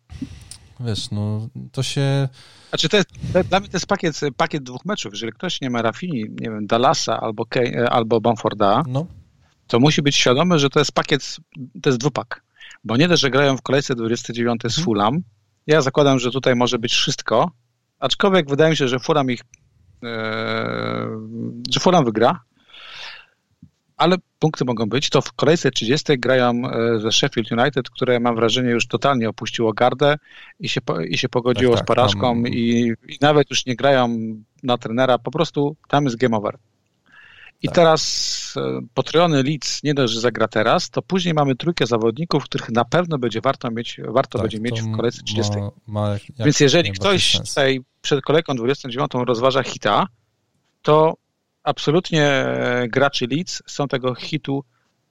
Wiesz, no to się... Znaczy, to jest, to, dla mnie to jest pakiet, pakiet dwóch meczów. Jeżeli ktoś nie ma Rafini, nie wiem, Dallasa albo, Kane, albo Bamforda, no. to musi być świadomy, że to jest pakiet, to jest dwupak. Bo nie dość, że grają w kolejce 29 z mhm. Fulham, ja zakładam, że tutaj może być wszystko, aczkolwiek wydaje mi się, że Fulham ich Eee, że Fulham wygra, ale punkty mogą być. To w kolejce 30 grają e, ze Sheffield United, które mam wrażenie już totalnie opuściło gardę i się, i się pogodziło tak, tak, z porażką tam... i, i, nawet już nie grają na trenera, po prostu tam jest game over. I tak. teraz e, potrojony Leeds nie dość, że zagra teraz, to później mamy trójkę zawodników, których na pewno będzie warto mieć, warto tak, będzie mieć w kolejce 30. Ma, ma jak, Więc jeżeli ktoś tutaj przed kolejką 29 rozważa hita, to absolutnie e, gracze Leeds są tego hitu,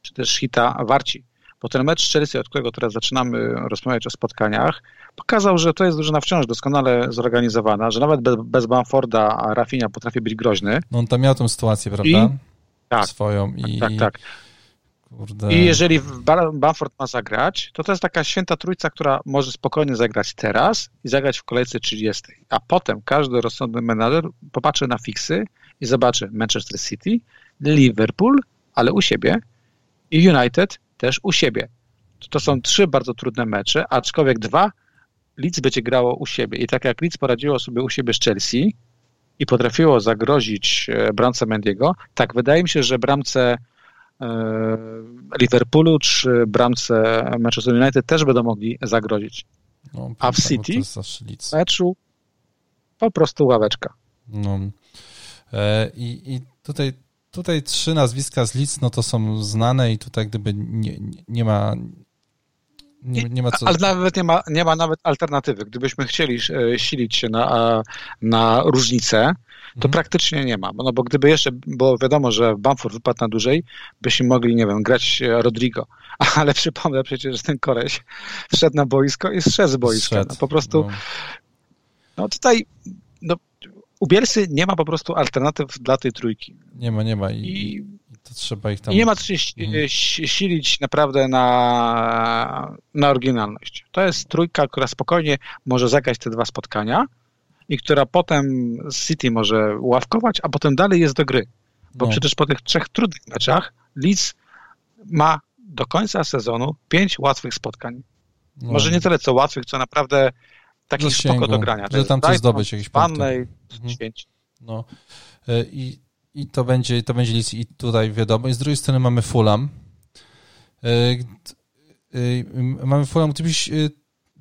czy też hita warci. Bo ten mecz Chelsea, od którego teraz zaczynamy rozmawiać o spotkaniach, pokazał, że to jest drużyna wciąż doskonale zorganizowana, że nawet bez, bez Bamforda Rafinha potrafi być groźny. No on tam miał tę sytuację, prawda? I, tak, Swoją i... Tak, tak. Kurde. I jeżeli Bamford ma zagrać, to to jest taka święta trójca, która może spokojnie zagrać teraz i zagrać w kolejce 30. A potem każdy rozsądny menadżer popatrzy na fiksy i zobaczy Manchester City, Liverpool, ale u siebie i United też u siebie. To są trzy bardzo trudne mecze, aczkolwiek dwa Leeds będzie grało u siebie. I tak jak Leeds poradziło sobie u siebie z Chelsea i potrafiło zagrozić e, bramce Mendiego, tak wydaje mi się, że bramce e, Liverpoolu czy bramce Manchester United też będą mogli zagrozić. No, A w City w meczu po prostu ławeczka. No. E, I, i tutaj, tutaj trzy nazwiska z Leeds, no to są znane i tutaj gdyby nie, nie ma nie, nie, ma co... Ale nawet nie ma, nie ma nawet alternatywy. Gdybyśmy chcieli e, silić się na, na różnicę, to mhm. praktycznie nie ma. No bo gdyby jeszcze było wiadomo, że Bamford wypadł na dłużej, byśmy mogli, nie wiem, grać Rodrigo. Ale przypomnę przecież, że ten koleś wszedł na boisko i z boiska. No, po prostu no. no tutaj no, u Bielsy nie ma po prostu alternatyw dla tej trójki. Nie ma, nie ma. I, I to trzeba ich tam... I nie ma co się mhm. silić naprawdę na, na oryginalność. To jest trójka, która spokojnie może zagrać te dwa spotkania i która potem City może ławkować, a potem dalej jest do gry. Bo no. przecież po tych trzech trudnych meczach Leeds ma do końca sezonu pięć łatwych spotkań. No. Może nie tyle co łatwych, co naprawdę takich spoko do grania. Że tam coś zdobyć jakieś punkty. Mhm. No. E, I i to będzie, to będzie Leeds i tutaj wiadomo. I z drugiej strony mamy Fulham. E, e, mamy Fulham. Gdybyś, e,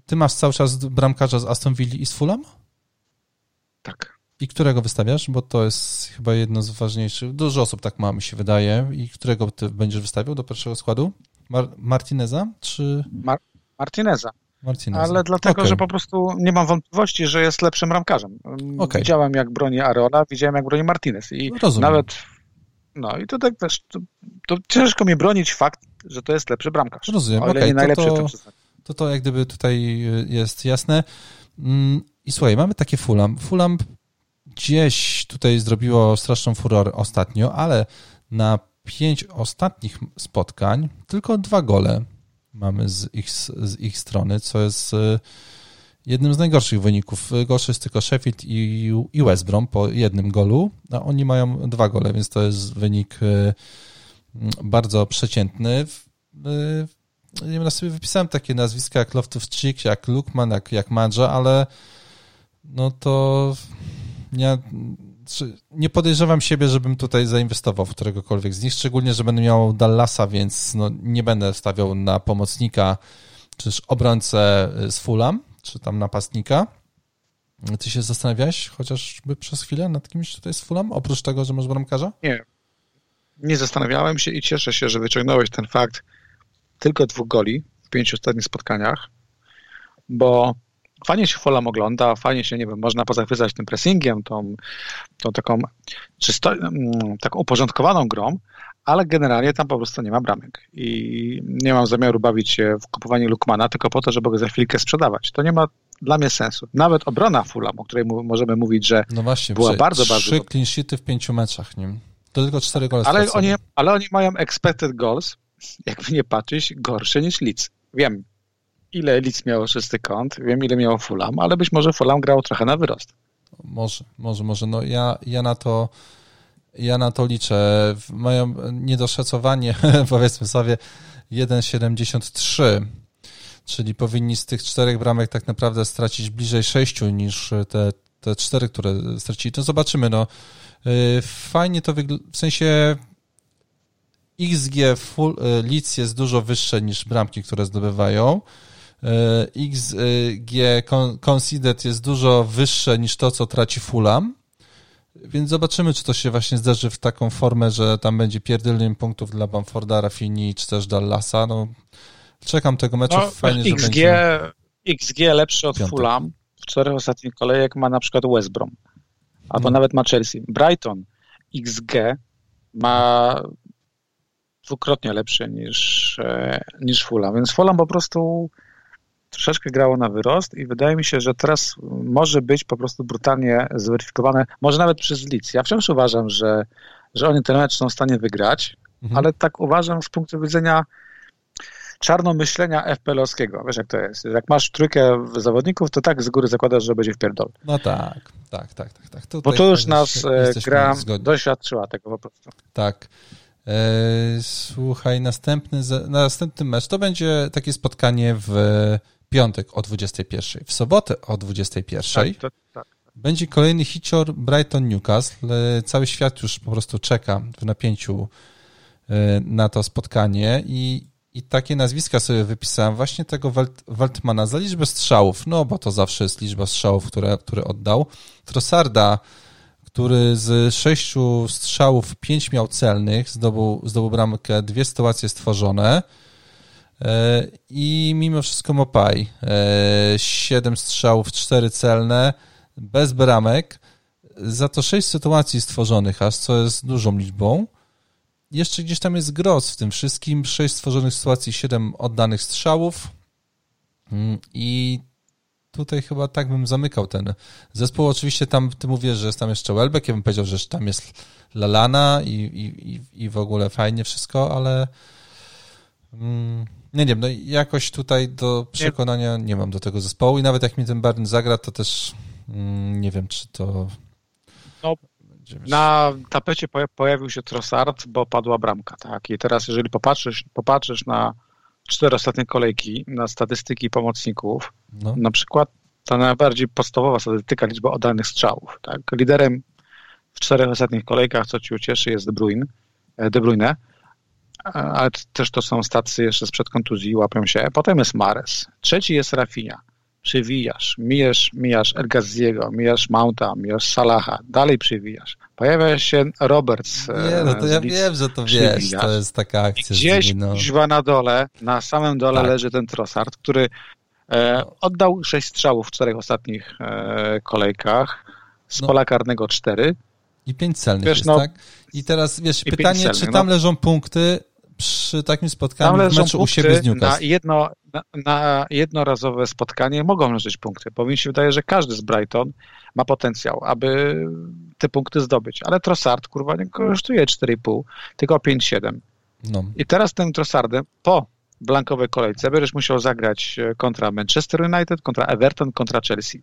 ty masz cały czas bramkarza z Aston Villa i z Fulham? Tak. I którego wystawiasz? Bo to jest chyba jedno z ważniejszych. Dużo osób tak ma, mi się wydaje. I którego ty będziesz wystawiał do pierwszego składu? Mar Martineza czy... Mar Martineza. Martineza. Ale dlatego, okay. że po prostu nie mam wątpliwości, że jest lepszym ramkarzem. Okay. Widziałem, jak broni Areola, widziałem, jak broni Martinez. I Rozumiem. nawet no i to tak wiesz, to, to, ciężko mi bronić fakt, że to jest lepszy bramkarz. Rozumiem, okej, okay, najlepszy to, to, to, to jak gdyby tutaj jest jasne. Mm, I słuchaj, mamy takie Fulham. Fulham gdzieś tutaj zrobiło straszną furorę ostatnio, ale na pięć ostatnich spotkań tylko dwa gole mamy z ich, z ich strony, co jest y, jednym z najgorszych wyników. Gorszy jest tylko Sheffield i, i West Brom po jednym golu, a oni mają dwa gole, więc to jest wynik y, bardzo przeciętny. Nie wiem, sobie wypisałem takie nazwiska jak Loftus-Cheek, jak Lukman, jak, jak Madża, ale no to nie, nie podejrzewam siebie, żebym tutaj zainwestował w któregokolwiek z nich, szczególnie, że będę miał Dallasa, więc no, nie będę stawiał na pomocnika, czy też obrońcę z Fulham, czy tam napastnika. Ty się zastanawiałeś chociażby przez chwilę nad kimś tutaj z Fulham, oprócz tego, że masz bramkarza? Nie. Nie zastanawiałem się i cieszę się, że wyciągnąłeś ten fakt tylko dwóch goli w pięciu ostatnich spotkaniach, bo fajnie się Fulham ogląda, fajnie się, nie wiem, można pozachwycać tym pressingiem, tą, tą taką czysto, mm, taką uporządkowaną grą, ale generalnie tam po prostu nie ma bramek i nie mam zamiaru bawić się w kupowanie Lukmana tylko po to, żeby go za chwilkę sprzedawać. To nie ma dla mnie sensu. Nawet obrona Fulham, o której możemy mówić, że no właśnie, była bardzo, bardzo... Trzy clean sheety w pięciu meczach, nie? To tylko cztery gole ale oni, ale oni mają expected goals, jakby nie patrzeć, gorsze niż Leeds. Wiem, ile Leeds miało czysty kąt, wiem, ile miało Fulham, ale być może Fulham grał trochę na wyrost. Może, może, może. No ja, ja na to ja na to liczę. Mają niedoszacowanie, powiedzmy sobie, 1,73, czyli powinni z tych czterech bramek tak naprawdę stracić bliżej sześciu niż te, te cztery, które stracili. To zobaczymy. No. Y, fajnie to wygląda, w sensie XG full, y, Leeds jest dużo wyższe niż bramki, które zdobywają. Y, XG conceded jest dużo wyższe niż to, co traci Fulham. Więc zobaczymy, czy to się właśnie zdarzy w taką formę, że tam będzie pierdolenie punktów dla Bamforda, Rafini, czy też Dallasa. No, czekam tego meczu. No, Fajnie, XG, że będzie... XG lepszy od Piątek. Fulham w czterech ostatnich kolejek ma na przykład West Brom. Albo no. nawet ma Chelsea. Brighton XG ma dwukrotnie lepszy niż, e, niż Fulham. Więc Fulham po prostu troszeczkę grało na wyrost i wydaje mi się, że teraz może być po prostu brutalnie zweryfikowane, może nawet przez Leeds. Ja wciąż uważam, że, że oni ten mecz są w stanie wygrać, mhm. ale tak uważam z punktu widzenia czarnomyślenia FPL-owskiego. Wiesz jak to jest? Jak masz trójkę zawodników, to tak z góry zakładasz, że będzie w pierdol. No tak, tak, tak, tak. tak. Tutaj Bo to już nas e, gra doświadczyła tego po prostu. Tak. E, słuchaj, następny, następny mecz to będzie takie spotkanie w piątek o 21. W sobotę o 21. Tak, tak, tak. Będzie kolejny hicior Brighton Newcastle. Cały świat już po prostu czeka w napięciu e, na to spotkanie i, i takie nazwiska sobie wypisałem właśnie tego Walt, Waltmana za liczbę strzałów, no bo to zawsze jest liczba strzałów, które, które oddał. Trossarda, który z sześciu strzałów pięć miał celnych, zdobył, zdobył bramkę, dwie sytuacje stworzone. E, I mimo wszystko Mopaj. E, siedem strzałów, cztery celne, bez bramek. Za to sześć sytuacji stworzonych, aż co jest dużą liczbą. Jeszcze gdzieś tam jest gros w tym wszystkim. Sześć stworzonych sytuacji, siedem oddanych strzałów. Mm, I tutaj chyba tak bym zamykał ten zespół. Oczywiście tam ty mówisz, że jest tam jeszcze Welbeck. Ja bym powiedział, że tam jest Lalana i, i, i w ogóle fajnie wszystko, ale. Mm, nie wiem, no jakoś tutaj do przekonania nie mam do tego zespołu i nawet jak mi ten Barn zagra, to też mm, nie wiem, czy to... No, na tapecie pojawił się Trossard, bo padła bramka, tak? I teraz jeżeli popatrzysz, popatrzysz na cztery ostatnie kolejki, na statystyki pomocników, no. na przykład ta najbardziej podstawowa statystyka, liczba oddanych strzałów, tak? Liderem w czterech ostatnich kolejkach, co ci ucieszy, jest De Bruyne, De Bruyne ale też to są stacje jeszcze sprzed kontuzji, łapią się. Potem jest Mares. Trzeci jest Rafinha. Przywijasz, mijasz, mijasz Ergaziego, mijasz Mounta, mijasz Salaha, dalej przywijasz. Pojawia się Roberts. Nie, no to ja wiem, że to wiesz, to jest taka akcja. Gdzieś no. na dole, na samym dole tak. leży ten Trossard, który e, oddał sześć strzałów w czterech ostatnich e, kolejkach, z no. pola karnego cztery. I pięć celnych wiesz, jest, no, tak? I teraz, wiesz, pytanie, celnych, czy tam no. leżą punkty przy takim spotkaniu w meczu u siebie z Newcastle? Na, jedno, na, na, jednorazowe spotkanie mogą leżeć punkty, bo mi się wydaje, że każdy z Brighton ma potencjał, aby te punkty zdobyć. Ale Trossard, kurwa, nie kosztuje 4,5, tylko 5,7. No. I teraz tym Trossardem po blankowej kolejce będziesz musiał zagrać e, kontra Manchester United, kontra Everton, kontra Chelsea.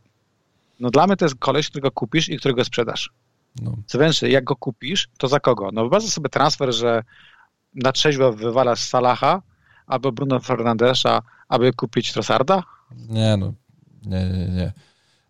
No dla mnie to jest koleś, którego kupisz i którego sprzedasz. No. Co więcej, jak go kupisz, to za kogo? No wyobraź sobie transfer, że na trzeźwo wywalasz Salaha albo Bruno Fernandesza, aby kupić Trossarda? Nie no, nie, nie, nie.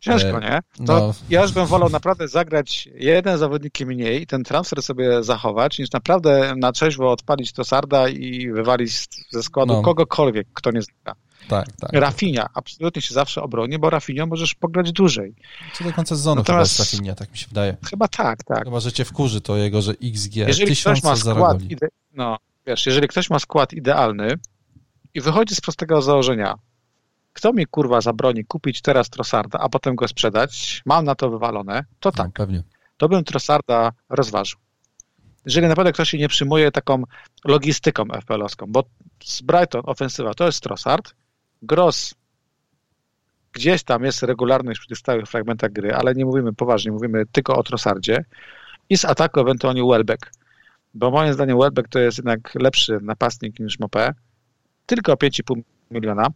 Ciężko, nie? To no. ja już bym wolał naprawdę zagrać jeden zawodnik mniej i ten transfer sobie zachować, niż naprawdę na trzeźwo odpalić Trossarda i wywalić ze składu no. kogokolwiek, kto nie zna. Tak, tak. Rafinia absolutnie się zawsze obroni, bo Rafinia możesz pograć dłużej. Co do końca sezonu Natomiast, chyba jest Rafinia, tak mi się wydaje. Chyba tak, tak. Chyba, że cię wkurzy to jego, że XG jeżeli ktoś ma skład ide- no, wiesz, jeżeli ktoś ma skład idealny i wychodzi z prostego założenia, kto mi kurwa zabroni kupić teraz Trossarda, a potem go sprzedać, mam na to wywalone, to no, tak. Pewnie. To bym Trossarda rozważył. Jeżeli naprawdę ktoś się nie przyjmuje taką logistyką FPL-owską, bo z Brighton ofensywa to jest Trossard, Gross gdzieś tam jest regularność przy tych stałych fragmentach gry, ale nie mówimy poważnie, mówimy tylko o Trossardzie i z ataku ewentualnie Welbeck, bo moim zdaniem Welbeck to jest jednak lepszy napastnik niż Mopé, tylko 5,5 miliona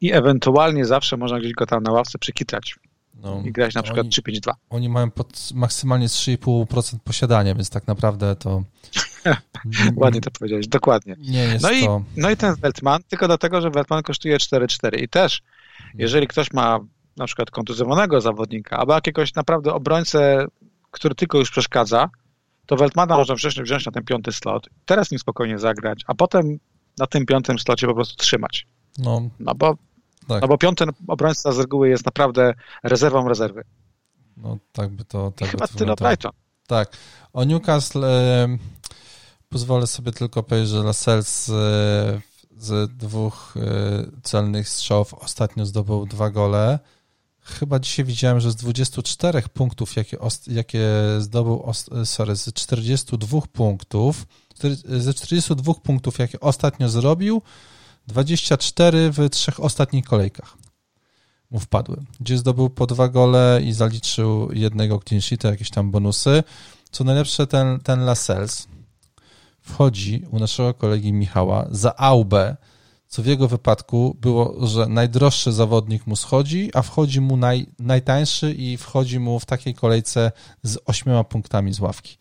i ewentualnie zawsze można gdzieś go tam na ławce przykitrać no, i grać na przykład 3-5-2. Oni mają pod maksymalnie 3,5% posiadania, więc tak naprawdę to... Ładnie to powiedziałeś, dokładnie. Nie jest no, to... i, no i ten Weltman, tylko dlatego, że Weltman kosztuje 4-4 i też, jeżeli ktoś ma na przykład kontuzjowanego zawodnika, albo jakiegoś naprawdę obrońcę, który tylko już przeszkadza, to Weltmana można wcześniej wziąć na ten piąty slot, teraz nim spokojnie zagrać, a potem na tym piątym slocie po prostu trzymać. No, no bo tak. No bo piąty obrońca z reguły jest naprawdę rezerwą rezerwy. No tak by to... Tak chyba by to tyle Brighton. Tak. O Newcastle pozwolę sobie tylko powiedzieć, że Lascelles e, z dwóch e, celnych strzałów ostatnio zdobył dwa gole. Chyba dzisiaj widziałem, że z 24 punktów, jakie, jakie zdobył, sorry, z 42 punktów, ze 42 punktów, jakie ostatnio zrobił, 24 w trzech ostatnich kolejkach mu wpadły, gdzie zdobył po dwa gole i zaliczył jednego clean sheeta, jakieś tam bonusy. Co najlepsze, ten, ten Lascelles wchodzi u naszego kolegi Michała za Aubę, co w jego wypadku było, że najdroższy zawodnik mu schodzi, a wchodzi mu naj, najtańszy i wchodzi mu w takiej kolejce z ośmioma punktami z ławki.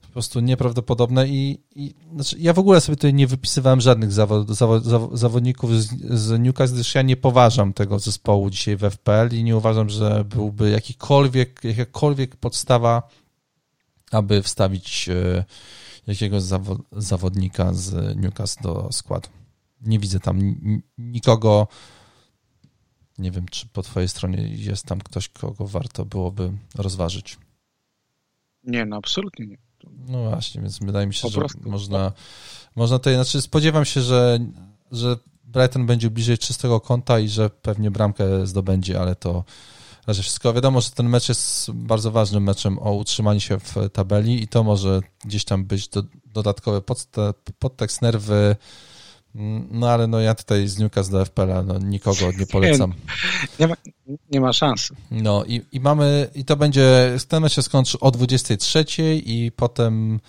Po prostu nieprawdopodobne i, i znaczy ja w ogóle sobie tutaj nie wypisywałem żadnych zawod, zawod, zawodników z, z Newcastle, gdyż ja nie poważam tego zespołu dzisiaj w FPL i nie uważam, że byłby jakikolwiek, jakakolwiek podstawa, aby wstawić e, jakiegoś zawo, zawodnika z Newcastle do składu. Nie widzę tam nikogo, nie wiem, czy po twojej stronie jest tam ktoś, kogo warto byłoby rozważyć. Nie, no absolutnie nie. No właśnie, więc wydaje mi się, że można, można tutaj, znaczy spodziewam się, że, że Brighton będzie bliżej czystego kąta i że pewnie bramkę zdobędzie, ale to razie wszystko. Wiadomo, że ten mecz jest bardzo ważnym meczem o utrzymanie się w tabeli i to może gdzieś tam być do, dodatkowy podtekst nerwy no ale no ja tutaj z Newcastle do FPL no, nikogo nie polecam. Nie, ma, nie ma szans. No i, i mamy, i to będzie, ten mecz się skończy o 23 i potem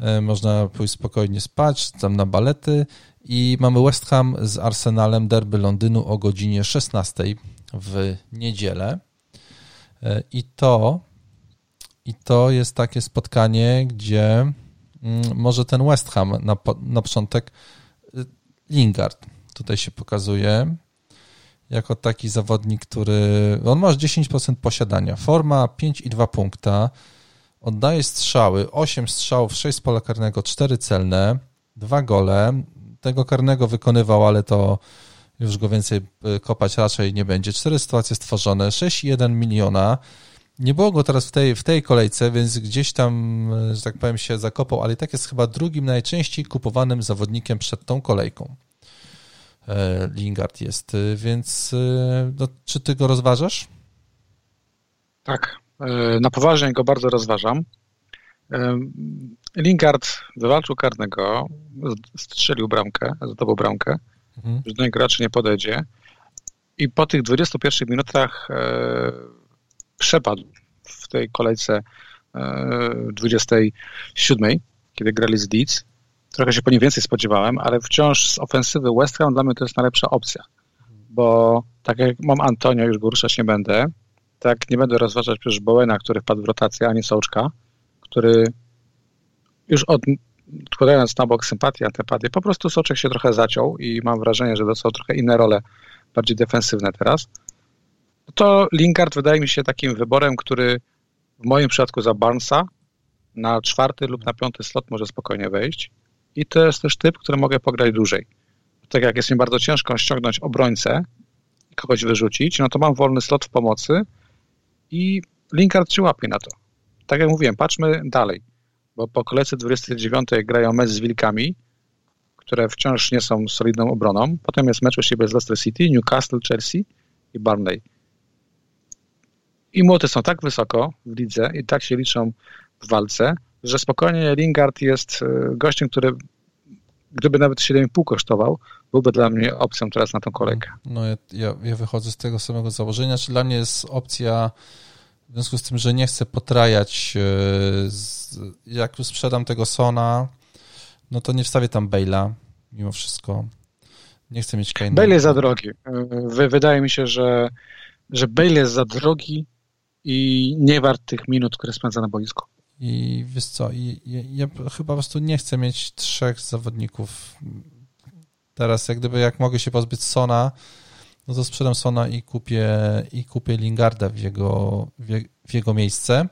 e, można pójść spokojnie spać, tam na balety i mamy West Ham z Arsenalem, derby Londynu o godzinie 16 w niedzielę i to i to jest takie spotkanie, gdzie mm, może ten West Ham na, na początek Lingard tutaj się pokazuje jako taki zawodnik, który. On ma 10% posiadania. Forma 5,2 punkta. Oddaje strzały, 8 strzałów, 6 z pola karnego, 4 celne, 2 gole. Tego karnego wykonywał, ale to już go więcej e, kopać raczej nie będzie. Cztery sytuacje stworzone, 6,1 miliona. Nie było go teraz w tej, w tej kolejce, więc gdzieś tam, e, że tak powiem, się zakopał, ale i tak jest chyba drugim najczęściej kupowanym zawodnikiem przed tą kolejką. E, Lingard jest, więc no, czy ty go rozważasz? Tak, na poważnie go bardzo rozważam. Lingard wywalczył karnego, strzelił bramkę, zdobył bramkę, mhm. niego raczej nie podejdzie. I po tych 21 minutach e, przepadł w tej kolejce e, 27, kiedy grali z Leeds. Trochę się po nim więcej spodziewałem, ale wciąż z ofensywy West Ham dla mnie to jest najlepsza opcja. Bo tak jak mam Antonio, już go ruszać nie będę, tak nie będę rozważać przecież Bowena, który wpadł w rotację, ani Sołczka, który już od, odkładając na bok sympatię, antypatię, po prostu Soczek się trochę zaciął i mam wrażenie, że dostał trochę inne role, bardziej defensywne teraz. To Lingard wydaje mi się takim wyborem, który w moim przypadku za Barnesa na czwarty lub na piąty slot może spokojnie wejść. I to jest też typ, który mogę pograć dłużej. Tak jak jest mi bardzo ciężko ściągnąć obrońcę i kogoś wyrzucić, no to mam wolny slot w pomocy i Lingard się łapie na to. Tak jak mówiłem, patrzmy dalej bo po kolejce 29 grają mecz z Wilkami, które wciąż nie są solidną obroną. Potem jest mecz u siebie z Leicester City, Newcastle, Chelsea i Barnley. I młoty są tak wysoko w lidze i tak się liczą w walce, że spokojnie Lingard jest e, gościem, który gdyby nawet 7,5 kosztował, byłby dla mnie opcją teraz na tą kolejkę. No ja, ja wychodzę z tego samego założenia, czy dla mnie jest opcja w związku z tym, że nie chcę potrajać, e, jak już sprzedam tego Sona, no to nie wstawię tam Bale'a mimo wszystko. Nie chcę mieć Kane'a. Bale jest za drogi. E, wydaje mi się, że, że Bale jest za drogi i nie wart tych minut, które spędza na boisku. I wiesz co, i, ja, ja chyba po prostu nie chcę mieć trzech zawodników. Teraz jak gdyby jak mogę się pozbyć Sona, no to sprzedam Sona i kupię, i kupię Lingarda w jego, w jego miejsce.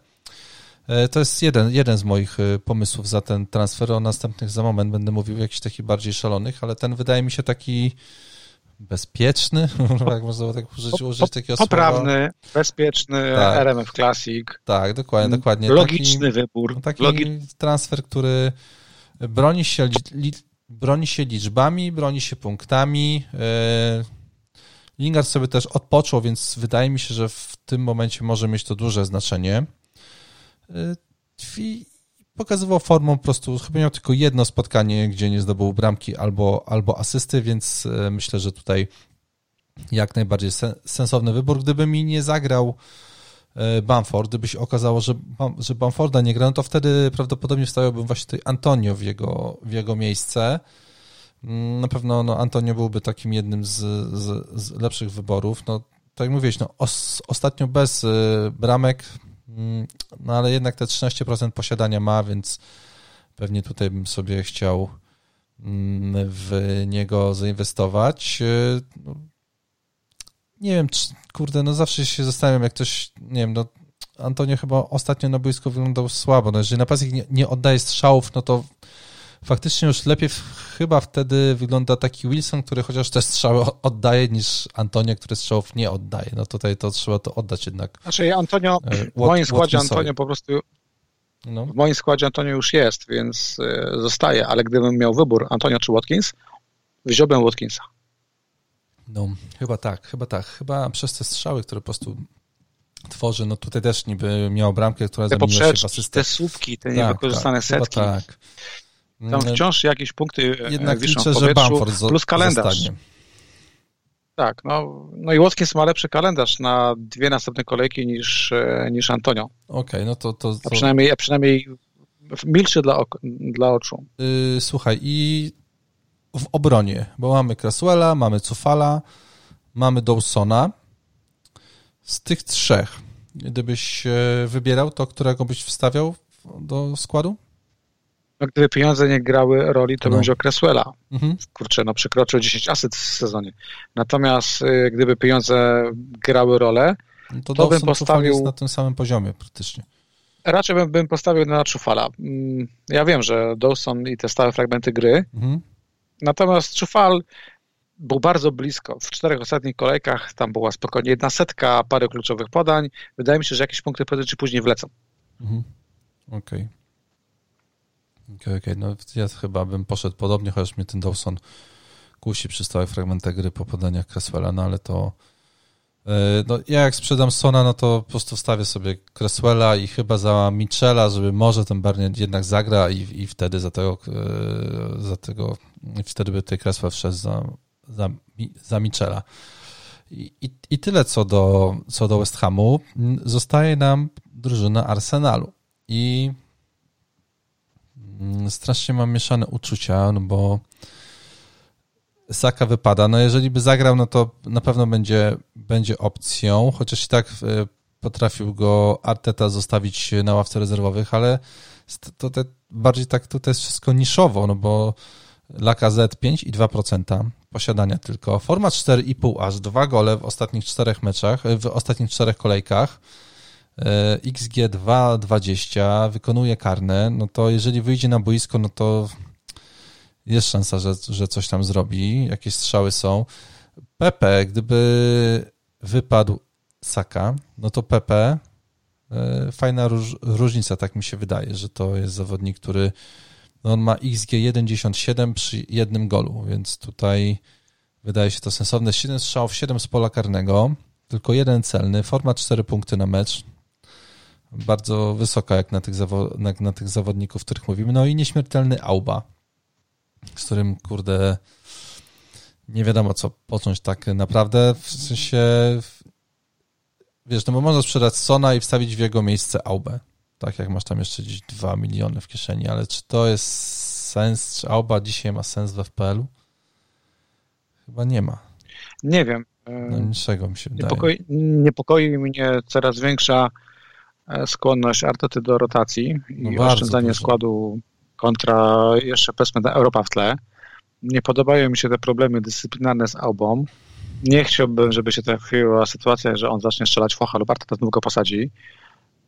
E, to jest jeden, jeden z moich e, pomysłów za ten transfer. O następnych za moment będę mówił jakichś takich bardziej szalonych, ale ten wydaje mi się taki bezpieczny, jak można tak użyć, użyć takiego Poprawny, słowa. bezpieczny, tak. RMF Classic. Tak, dokładnie, mm, dokładnie. Logiczny taki, wybór. Taki Logi... transfer, który broni się, li, broni się liczbami, broni się punktami, yy, Lingard sobie też odpoczął, więc wydaje mi się, że w tym momencie może mieć to duże znaczenie. I pokazywał formą po prostu, chyba miał tylko jedno spotkanie, gdzie nie zdobył bramki albo, albo asysty, więc e, myślę, że tutaj jak najbardziej sensowny wybór. Gdyby mi nie zagrał e, Bamford, gdyby się okazało, że, że Bamforda nie gra, no to wtedy prawdopodobnie wstawiałbym właśnie tutaj Antonio w jego, w jego miejsce. Na pewno no, Antonio byłby takim jednym z, z, z lepszych wyborów. No, tak jak mówiłeś, no, os, ostatnio bez y, bramek, mm, no ale jednak te 13% posiadania ma, więc pewnie tutaj bym sobie chciał mm, w niego zainwestować. Y, no, nie wiem, czy, kurde, no zawsze się zastanawiam, jak ktoś, nie wiem, no Antonio chyba ostatnio na boisku wyglądał słabo. No, jeżeli napastnik nie, nie oddaje strzałów, no to faktycznie już lepiej chyba wtedy wygląda taki Wilson, który chociaż te strzały oddaje, niż Antonio, który strzałów nie oddaje. No tutaj to trzeba to oddać jednak. Znaczy Antonio, e, w moim składzie Antonio po prostu no. w moim składzie Antonio już jest, więc e, zostaje, ale gdybym miał wybór Antonio czy Watkins, wziąłbym Watkinsa. No, chyba tak, chyba tak. Chyba przez te strzały, które po prostu tworzy, no tutaj też niby miał bramkę, która te zamieniła się w asystę. Te słupki, te tak, niewykorzystane tak, setki. tak. Tam wciąż jakieś punkty e, Jednak wiszą liczę, w powietrzu, że plus kalendarz. Zostanie. Tak, no, no i Watkins ma lepszy kalendarz na dwie następne kolejki niż, e, niż Antonio. Okej, okay, no to, to, to... A przynajmniej, a przynajmniej milszy dla, ok dla oczu. Yy, słuchaj, i w obronie, bo mamy Cresswella, mamy Cufala, mamy Dawsona. Z tych trzech, gdybyś wybierał, to którego byś wstawiał do składu? No gdyby pieniądze nie grały roli, to no. będzie Cresswella. Mhm. Kurczę, no przekroczył 10 asyst w sezonie. Natomiast y, gdyby pieniądze grały rolę, no to, to bym postawił... na tym samym poziomie praktycznie. Raczej bym, bym postawił na Czufala. Mm, ja wiem, że Dawson i te stałe fragmenty gry, mhm. natomiast Czufal był bardzo blisko. W czterech ostatnich kolejkach tam była spokojnie jedna setka, parę kluczowych podań. Wydaje mi się, że jakieś punkty prędzej czy później wlecą. Mhm. Okej. Okay. Okej, okay, okay, no ja chyba bym poszedł podobnie, chociaż mnie ten Dawson kusi przy stałych fragmentach gry po podaniach Cresswella, no ale to e, no ja jak sprzedam Sona, no to po prostu wstawię sobie Cresswella i chyba za Michela, żeby może ten Barnett jednak zagra i, i wtedy za tego, e, za tego wtedy by tej Cresswell wszedł za, za, za Michela. I, i, I tyle co do, co do West Hamu. Zostaje nam drużyna Arsenalu. I strasznie mam mieszane uczucia, no bo Saka wypada. No jeżeli by zagrał, no to na pewno będzie, będzie opcją, chociaż i tak e, potrafił go Arteta zostawić na ławce rezerwowych, ale to te, bardziej tak tutaj jest wszystko niszowo, no bo Laka Z 5 i 2% posiadania tylko. Format 4,5 aż dwa gole w ostatnich czterech meczach, w ostatnich czterech kolejkach. E, XG 2,20 wykonuje karne, no to jeżeli wyjdzie na boisko, no to jest szansa, że, że coś tam zrobi, jakieś strzały są. Pepe, gdyby wypadł Saka, no to Pepe, e, fajna róż, różnica, tak mi się wydaje, że to jest zawodnik, który no on ma XG 1,97 przy jednym golu, więc tutaj wydaje się to sensowne. 7 strzałów, 7 z pola karnego, tylko jeden celny, format 4 punkty na mecz, bardzo wysoka jak na tych, zawo- na, na tych zawodników, o których mówimy. No i nieśmiertelny Auba, z którym, kurde, nie wiadomo co począć tak naprawdę, w sensie wiesz, no bo można sprzedać Sona i wstawić w jego miejsce Aubę, tak jak masz tam jeszcze gdzieś 2 miliony w kieszeni, ale czy to jest sens, czy Auba dzisiaj ma sens w FPL-u? Chyba nie ma. Nie wiem. No niczego mi się niepokoi, wydaje. Niepokoi mnie coraz większa skłonność Artety do rotacji no i oszczędzanie dużo. składu kontra jeszcze powiedzmy Europa w tle. Nie podobają mi się te problemy dyscyplinarne z Albą. Nie chciałbym, żeby się trafiła sytuacja, że on zacznie strzelać focha lub Arteta znów go posadzi.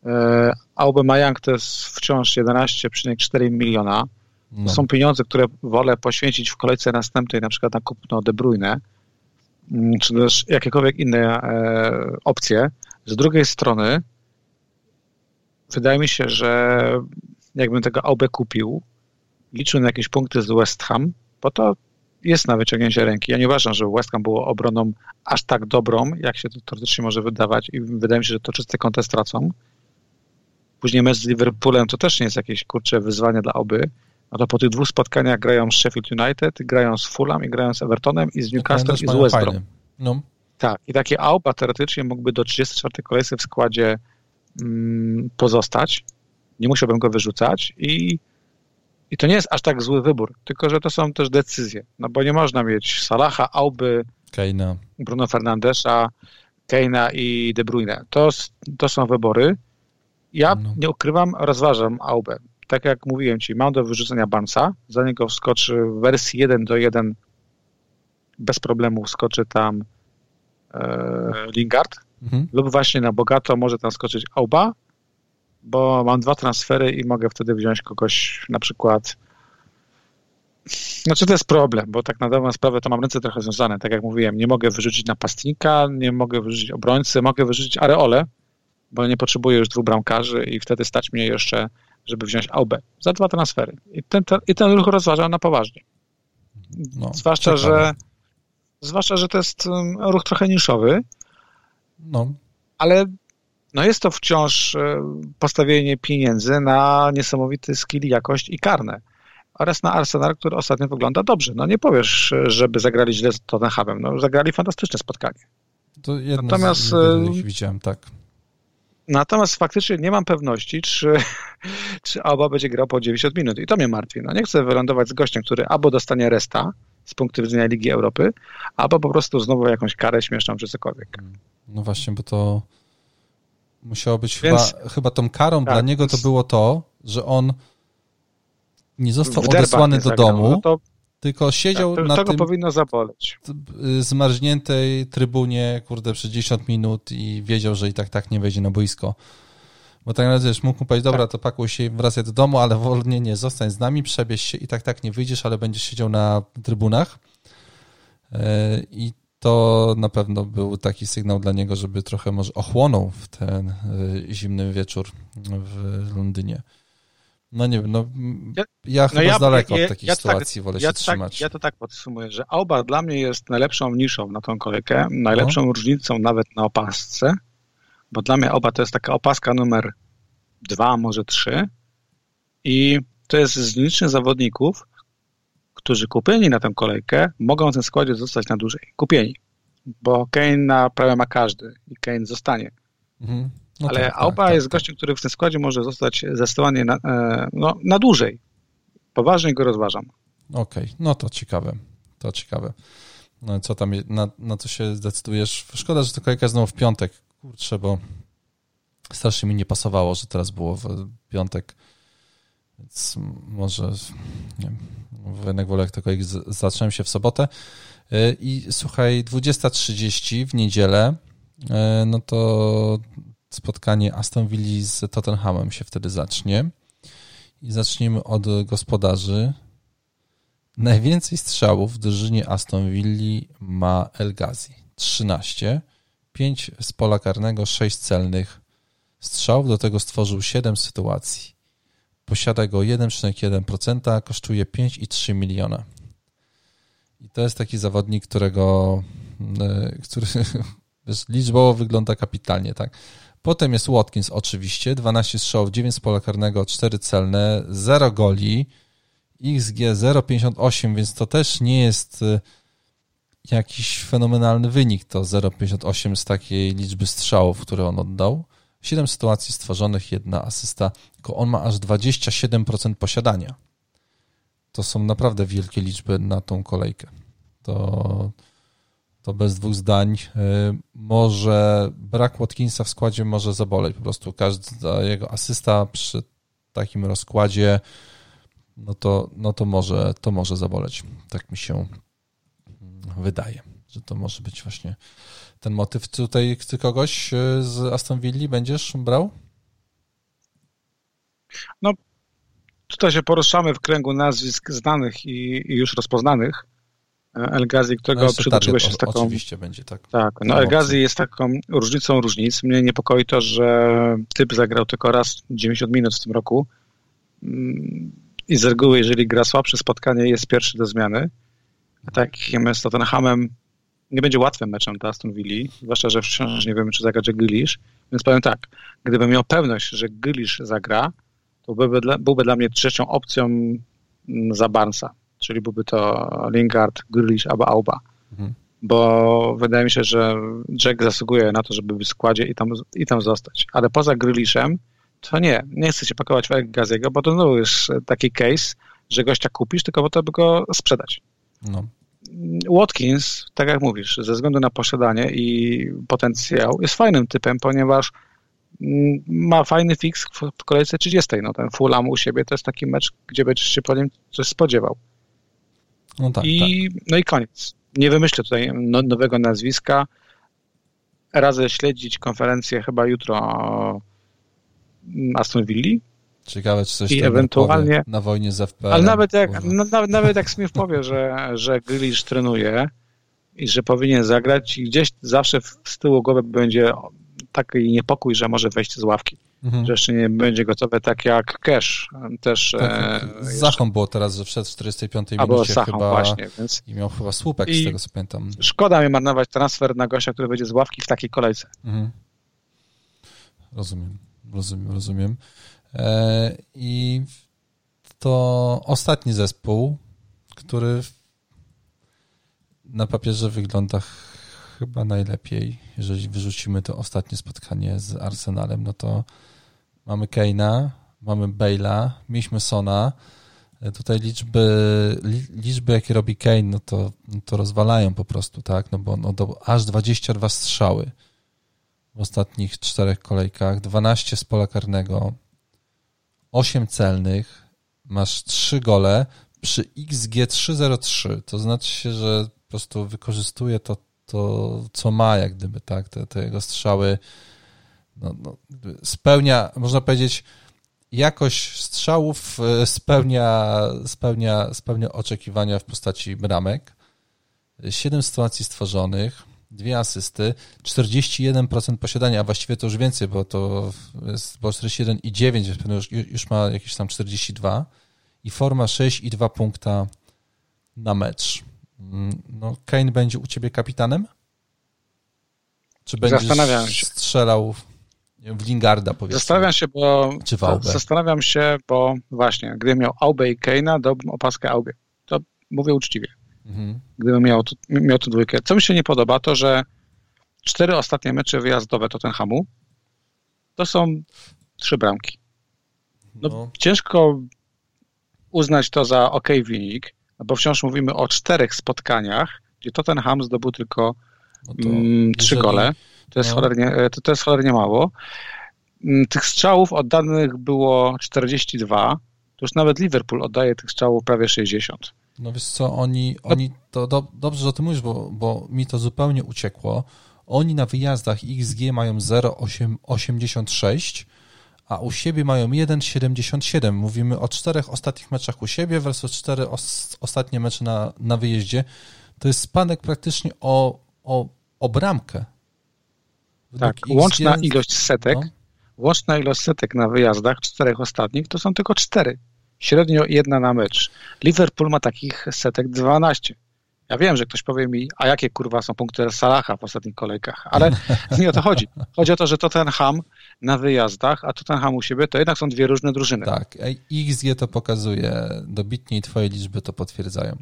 E, Aubameyang to jest wciąż 11,4 miliona. No. Są pieniądze, które wolę poświęcić w kolejce następnej, na przykład na kupno De Bruyne, mm, czy też jakiekolwiek inne e, opcje. Z drugiej strony wydaje mi się, że jakbym tego Aubę kupił, liczył na jakieś punkty z West Ham, bo to jest na wyciągnięcie ręki. Ja nie uważam, że West Ham było obroną aż tak dobrą, jak się to teoretycznie może wydawać i wydaje mi się, że to czysty kontest tracą. Później mecz z Liverpoolem to też nie jest jakieś, kurcze, wyzwanie dla oby. No to po tych dwóch spotkaniach grają z Sheffield United, grają z Fulham i grają z Evertonem i z Newcastle i z West Brom. No. Tak, i takie Auba teoretycznie mógłby do 34 kolejce w składzie pozostać. Nie musiałbym go wyrzucać i, i to nie jest aż tak zły wybór, tylko że to są też decyzje. No bo nie można mieć Salaha, Auby, Keina. Bruno Fernandesza, Keina i De Bruyne. To, to są wybory. Ja no. nie ukrywam, rozważam Aubę. Tak jak mówiłem ci, mam do wyrzucenia Bansa, za niego wskoczy w wersji 1 do 1 bez problemu wskoczy tam e, Lingard mhm. lub właśnie na bogato może tam skoczyć Auba, bo mam dwa transfery i mogę wtedy wziąć kogoś na przykład znaczy to jest problem, bo tak na dobrą sprawę to mam ręce trochę związane. Tak jak mówiłem, nie mogę wyrzucić napastnika, nie mogę wyrzucić obrońcy, mogę wyrzucić areole, bo nie potrzebuję już dwóch bramkarzy i wtedy stać mnie jeszcze, żeby wziąć Aubę za dwa transfery. I ten, ten, i ten ruch rozważam na poważnie. No, zwłaszcza, że zwłaszcza, że to jest um, ruch trochę niszowy, no. ale no jest to wciąż e, postawienie pieniędzy na niesamowity skill, jakość i karne. Oraz na Arsenal, który ostatnio wygląda dobrze. No nie powiesz, żeby zagrali źle z Tottenhamem. No zagrali fantastyczne spotkanie. To jedno Natomiast z, e, widziałem, tak. Natomiast faktycznie nie mam pewności, czy, czy Alba będzie grał po 90 minut. I to mnie martwi. No nie chcę wylądować z gościem, który albo dostanie resta z punktu widzenia Ligi Europy, albo po prostu znowu jakąś karę śmieszną czy cokolwiek. No właśnie, bo to musiało być Więc, chyba, chyba tą karą tak, dla niego to było to, że on nie został odesłany do domu, no to, tylko siedział tak, to, na to tym powinno zaboleć. zmarzniętej trybunie, kurde, przez 10 minut i wiedział, że i tak tak nie wejdzie na boisko. Bo tak naprawdę wiesz, mógł mu powiedzieć, dobra, tak. to pakuj się wracaj do domu, ale wolnie nie, zostań z nami, przebierz się i tak tak nie wyjdziesz, ale będziesz siedział na trybunach. I to na pewno był taki sygnał dla niego, żeby trochę może ochłonął w ten zimny wieczór w Londynie. No nie wiem, no ja, ja no chyba ja, z daleka ja, od takiej tak- sytuacji tak, wolę się tak, trzymać. Ja to tak podsumuję, że Auba dla mnie jest najlepszą niszą na tą kolejkę, najlepszą no. różnicą nawet na opasce, bo dla mnie Auba to jest taka opaska numer dwa, może trzy i to jest z nielicznych zawodników, którzy kupieni na tę kolejkę mogą w tym składzie zostać na dłużej. Kupieni. Bo Kane na prawie ma każdy i Kane zostanie. Mhm. No Ale tak, Auba tak, jest tak, gościem, który w tym składzie może zostać zdecydowany na, e, no, na dłużej. Poważnie go rozważam. Okej, okay. no to ciekawe. To ciekawe. No, co tam, na, na co się zdecydujesz? Szkoda, że to kolejka znowu w piątek. Kurczę, bo strasznie mi nie pasowało, że teraz było w piątek. Więc może, nie wiem, jednak wolę, jak to kolejek zacząłem się w sobotę. E, I słuchaj, 20.30 w niedzielę, e, no to spotkanie Aston Villa z Tottenhamem się wtedy zacznie. I zaczniemy od gospodarzy. Najwięcej strzałów w drużynie Aston Villa ma El Ghazi. 13. 5 z pola karnego, 6 celnych strzałów. Do tego stworzył 7 sytuacji. Posiada go 1,1%, kosztuje 5,3 miliona. I to jest taki zawodnik, którego e, który wiesz, liczbowo wygląda kapitalnie, tak? Potem jest Watkins oczywiście, 12 strzałów, 9 z pola karnego, 4 celne, 0 goli, XG 0,58, więc to też nie jest y, jakiś fenomenalny wynik, to 0,58 z takiej liczby strzałów, które on oddał. 7 sytuacji stworzonych, jedna asysta, tylko on ma aż 27% posiadania. To są naprawdę wielkie liczby na tą kolejkę. To to bez dwóch zdań y, może brak Watkinsa w składzie może zaboleć. Po prostu każda jego asysta przy takim rozkładzie no to, no to może to może zaboleć. Tak mi się wydaje, że to może być właśnie ten motyw. Tutaj ty kogoś y, z Aston Villa będziesz brał? No tutaj się poruszamy w kręgu nazwisk znanych i, i już rozpoznanych. El Ghazi, którego no przytoczyłeś się z taką... Oczywiście będzie, tak. Tak, no El Ghazi jest taką różnicą różnic. Mnie niepokoi to, że typ zagrał tylko raz 90 minut w tym roku mm, i z reguły, jeżeli gra słabsze spotkanie, jest pierwszy do zmiany. Takim z Tottenhamem nie będzie łatwym meczem dla Aston Villa, zwłaszcza, że wciąż nie wiemy, czy zagra Grealish. Więc powiem tak, gdybym miał pewność, że Grealish zagra, to byłby dla, byłby dla mnie trzecią opcją mm, za Barnesa czyli byłby to Lingard, Grealish albo Auba. Mhm. Bo wydaje mi się, że Jack zasługuje na to, żeby być w składzie i tam, i tam zostać. Ale poza Grealishem to nie, nie chcę się pakować w Gaziego, bo to znowu jest taki case, że gościa kupisz tylko po to, by go sprzedać. No. Watkins, tak jak mówisz, ze względu na posiadanie i potencjał, jest fajnym typem, ponieważ mm, ma fajny fix w kolejce 30. No ten Fulham u siebie to jest taki mecz, gdzie będziesz się po nim coś spodziewał. No, tak, I, tak. no i koniec. Nie wymyślę tutaj no, nowego nazwiska. Radzę śledzić konferencję chyba jutro Aston Villa. Ciekawe, czy coś I ewentualnie na wojnie z FPL. Ale nawet jak, no, nawet, nawet jak Smith powie, że, że Grealish trenuje i że powinien zagrać i gdzieś zawsze z tyłu głowy będzie taki niepokój, że może wejść z ławki. Mhm. Że jeszcze nie będzie gotowe tak jak Cash. Też, tak, e, z Zachą było teraz, że wszedł w 45 A, minucie Zachą, chyba właśnie, więc... i miał chyba słupek I z tego co pamiętam. Szkoda mi marnować transfer na gościa, który będzie z ławki w takiej kolejce. Mhm. Rozumiem, rozumiem, rozumiem. E, I to ostatni zespół, który na papierze wygląda chyba najlepiej, jeżeli wyrzucimy to ostatnie spotkanie z Arsenalem, no to mamy Keina, mamy Bale'a, mieliśmy Sona. E, tutaj liczby, liczby jakie robi Kane, no to, no to rozwalają po prostu, tak? No bo no do, aż 22 strzały w ostatnich czterech kolejkach, 12 z pola karnego, 8 celnych, masz 3 gole przy XG 303. To znaczy się, że po prostu wykorzystuje to to, co ma, jak gdyby, tak, te, te jego strzały no, no, spełnia, można powiedzieć, jakość strzałów e, spełnia, spełnia, spełnia oczekiwania w postaci bramek. 7 sytuacji stworzonych, dwie asysty, 41% posiadania, a właściwie to już więcej, bo to jest było 41 i 9, już, już ma jakieś tam 42 i forma 6 i 2 punkta na mecz. Mm, no, Kane będzie u ciebie kapitanem? Czy będziesz strzelał w Lingarda, powiedzmy? Zastanawiam się, bo Czy w Aubę? zastanawiam się, bo właśnie, gdybym miał Aubę i Kane'a, dałbym opaskę Aubie. To mówię uczciwie. Mhm. Gdybym miał, miał tu dwójkę. Co mi się nie podoba, to że cztery ostatnie mecze wyjazdowe Tottenhamu to są trzy bramki. No, no. Ciężko uznać to za ok wynik, bo wciąż mówimy o czterech spotkaniach, gdzie Tottenham zdobył tylko no mm, trzy gole. To jest, no. cholernie, e, to, to jest cholernie mało. Mm, tych strzałów oddanych było 42, to już nawet Liverpool oddaje tych strzałów prawie 60. No wiesz co, oni, no. oni to do, dobrze, że o tym mówisz, bo, bo mi to zupełnie uciekło. Oni na wyjazdach XG mają 0,86, a u siebie mają 1,77. Mówimy o czterech ostatnich meczach u siebie versus cztery os, ostatnie mecze na, na wyjeździe. To jest spadek praktycznie o, o, o bramkę. tak, XG, łączna ilość setek, no. łączna ilość setek na wyjazdach czterech ostatnich to są tylko cztery. Średnio jedna na mecz. Liverpool ma takich setek 12. Ja wiem, że ktoś powie mi, a jakie kurwa są punkty Salaha w ostatnich kolejkach, ale nie o to chodzi. Chodzi o to, że Tottenham na wyjazdach, a Tottenham u siebie, to jednak są dwie różne drużyny. Tak, XG to pokazuje dobitnie i twoje liczby to potwierdzają.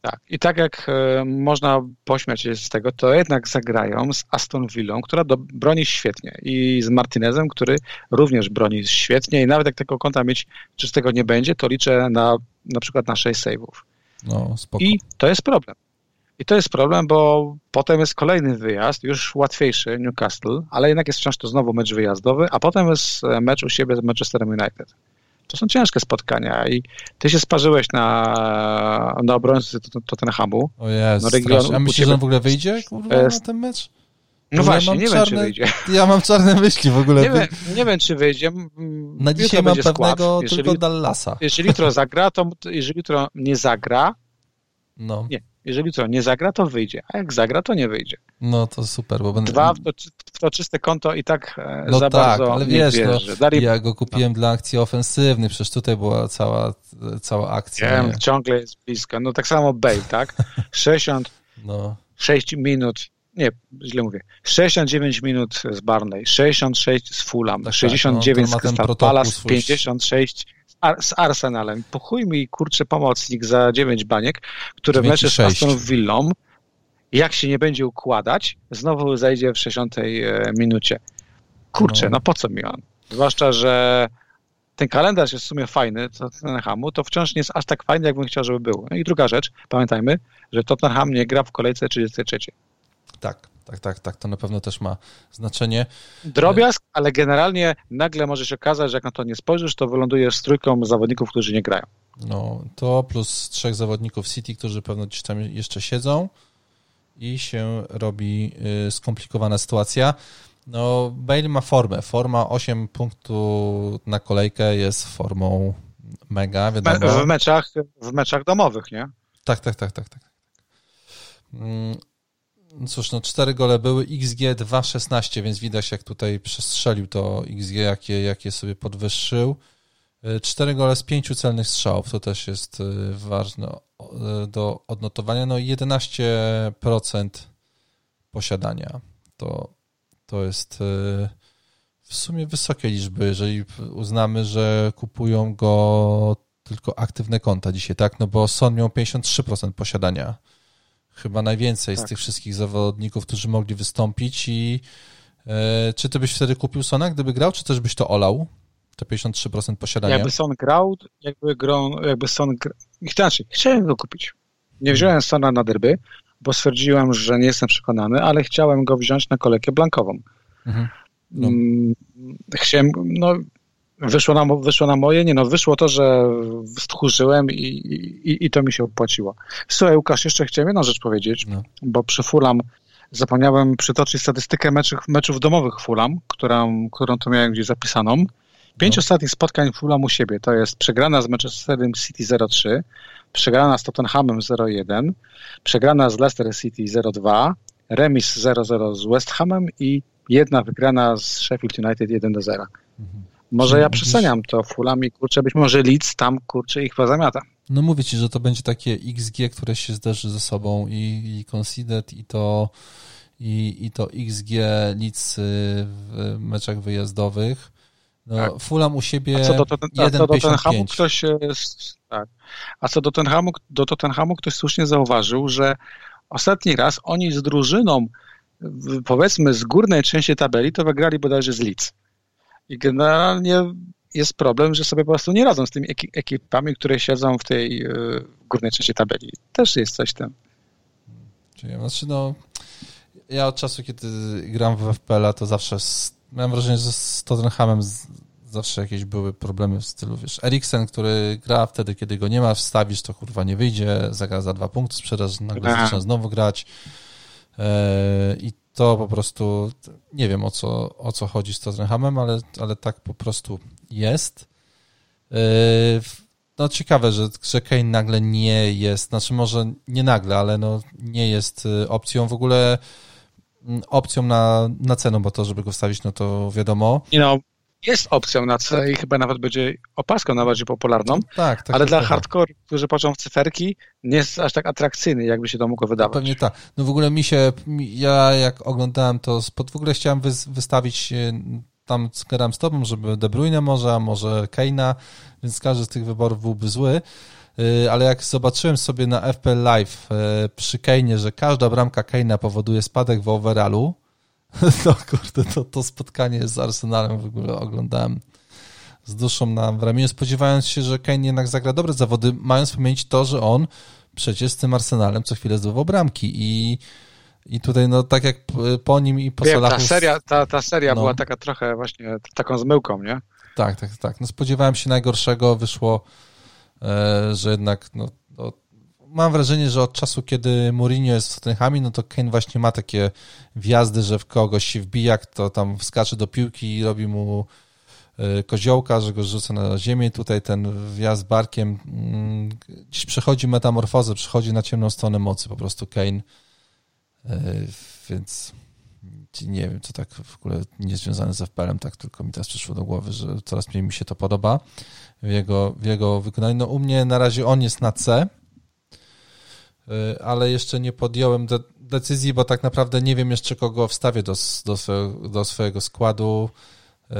Tak, i tak jak e, można pośmiać się z tego, to jednak zagrają z Aston Villą, która do, broni świetnie i z Martinezem, który również broni świetnie i nawet jak tego konta mieć, czy z tego nie będzie, to liczę na na przykład na 6 save'ów. No, spoko. I to jest problem. I to jest problem, bo potem jest kolejny wyjazd, już łatwiejszy, Newcastle, ale jednak jest wciąż to znowu mecz wyjazdowy, a potem jest mecz u siebie z Manchesterem United. To są ciężkie spotkania i ty się sparzyłeś na, na obrońcy Tottenhamu. O jest, no, region, A myślisz, że on w ogóle wyjdzie kurwa, na ten mecz? No właśnie, ja nie czarne, wiem, czy wyjdzie. Ja mam czarne myśli w ogóle. Nie, wiem, nie wiem czy wyjdzie. Na dzisiaj mam pewnego jeżeli, tylko Dallasa. Jeżeli jutro zagra, to jeżeli jutro nie zagra, no. nie, jeżeli jutro nie zagra, to wyjdzie, a jak zagra, to nie wyjdzie. No to super, bo będę... Dwa, w to, w to czyste konto i tak e, no za tak, bardzo ale wiesz, no, Dali... ja go kupiłem no. dla akcji ofensywnej, przecież tutaj była cała, cała akcja. Wiem, ciągle jest blisko. No tak samo Bale, tak? 60, no. 6 minut, nie, źle mówię, 69 minut z Barney, 66 z Fulham, tak, 69 tak, no, z Crystal Palace, 56 z Arsenalem. Po chuj mi, kurczę, pomocnik za 9 baniek, które w meczu z Aston Villą, jak się nie będzie układać, znowu zajdzie w 60 e, minucie. Kurczę, no. no po co mi on? Zwłaszcza, że ten kalendarz jest w sumie fajny, Tottenhamu, to wciąż nie jest aż tak fajny, jakbym chciał, żeby był. No i druga rzecz, pamiętajmy, że Tottenham nie gra w kolejce 33. Tak, tak, tak, tak, to na pewno też ma znaczenie. Drobiazg, ale generalnie nagle może się okazać, że jak na to nie spojrzysz, to wylądujesz z trójką zawodników, którzy nie grają. No, to plus trzech zawodników City, którzy pewno gdzieś tam jeszcze siedzą i się robi y, skomplikowana sytuacja. No, Bale ma formę. Forma 8 punktów na kolejkę jest formą mega, wiadomo. W meczach, w meczach domowych, nie? Tak, tak, tak, tak, tak. No cóż, no cztery gole były, XG 2,16, więc widać jak tutaj przestrzelił to XG, jakie, jakie sobie podwyższył. E, cztery gole z pięciu celnych strzałów, to też jest e, ważne e, do odnotowania. No 11% posiadania. To, to jest w sumie wysokie liczby, jeżeli uznamy, że kupują go tylko aktywne konta dzisiaj, tak? No bo Son miał 53% posiadania chyba najwięcej tak. z tych wszystkich zawodników, którzy mogli wystąpić i e, czy ty byś wtedy kupił Sona, gdyby grał, czy też byś to olał? Te 53% posiadania. Jakby Son grał, jakby, grą, jakby Son gra... Inaczej, chciałem go kupić. Nie wziąłem Sona na derby, bo stwierdziłem, że nie jestem przekonany, ale chciałem go wziąć na kolejkę blankową. Mhm. No. Mm, chciałem, no wyszło na, wyszło na moje, nie no, wyszło to, że stchórzyłem i, i, i to mi się opłaciło. Słuchaj, Łukasz, jeszcze chciałem jedną rzecz powiedzieć, no. bo przy Fulam zapomniałem przytoczyć statystykę meczów, meczów domowych Fulam, którą, którą tu miałem gdzieś zapisaną. Pięć no. ostatnich spotkań Fulam u siebie to jest przegrana z Manchesterem City 0-3, przegrana z Tottenhamem 0-1, przegrana z Leicester City 0-2, remis 0-0 z West Hamem i jedna wygrana z Sheffield United 1-0. Mhm. Może ja przeceniam to Fulham i kurczę, być może Leeds tam kurczę ich pozamiata. No mówię ci, że to będzie takie XG, które się zderzy ze sobą i, i Conceded i to i, i to XG Leeds w meczach wyjazdowych. No, tak. Fulham u siebie a co do, ten, a co do Tottenhamu ktoś tak. A co do Tottenhamu, do Tottenhamu ktoś słusznie zauważył, że ostatni raz oni z drużyną powiedzmy z górnej części tabeli to wygrali bodajże z Leeds. I generalnie jest problem, że sobie po prostu nie radzą z tymi ekipami, które siedzą w tej e, górnej części tabeli. Też jest coś tam. Czyli, znaczy no, ja od czasu, kiedy gram w FPL, to zawsze z, miałem wrażenie, że z Tottenhamem z, zawsze jakieś były problemy w stylu, wiesz, Eriksen, który gra wtedy, kiedy go nie ma, wstawisz, to kurwa nie wyjdzie, zagra za dwa punkty, sprzedaż, nagle zaczyna znowu grać e, i to po prostu, nie wiem o co, o co chodzi z Tottenhamem, ale, ale tak po prostu jest. E, no ciekawe, że, że Kane nagle nie jest, znaczy może nie nagle, ale no nie jest e, opcją w ogóle opcją na, na cenę, bo to, żeby go wstawić, no to wiadomo. Jest opcją na C i chyba nawet będzie opaską najbardziej popularną, tak, tak, ale dla tak. hardcore, którzy patrzą w cyferki, nie jest aż tak atrakcyjny, jakby się to mogło wydawać. Pewnie tak. No w ogóle mi się, ja jak oglądałem to, w ogóle chciałem wy, wystawić e, tam gram z tobą, żeby De Bruyne może, a może Keina, więc każdy z tych wyborów byłby zły, e, ale jak zobaczyłem sobie na FPL Live e, przy Kane, że każda bramka Keina powoduje spadek w overallu, No kurde, to, to spotkanie z Arsenalem w ogóle oglądałem z duszą na w ramieniu, spodziewając się, że Kane jednak zagra dobre zawody, mając pamięć to, że on przecież z tym Arsenalem co chwilę zdobywał bramki i i tutaj, no tak jak po nim i po Wiem. Ta seria, ta, ta seria no. była taka trochę właśnie taką zmyłką, nie? Tak, tak, tak. No spodziewałem się najgorszego, wyszło, e, że jednak no, mam wrażenie, że od czasu, kiedy Mourinho jest w Tottenhamie, no to Kane właśnie ma takie wjazdy, że w kogoś się wbija, kto tam wskacze do piłki i robi mu e, koziołka, że go rzuca na ziemię. Tutaj ten wjazd barkiem mm, gdzieś przechodzi metamorfozę, przechodzi na ciemną stronę mocy po prostu Kane. E, więc nie wiem, co tak w ogóle nie związane z FPL-em, tak tylko mi teraz przyszło do głowy, że coraz mniej mi się to podoba w jego, w jego wykonaniu. No u mnie na razie on jest na C, ale jeszcze nie podjąłem de decyzji, bo tak naprawdę nie wiem jeszcze kogo wstawię do, do, swojego, do swojego składu. Y,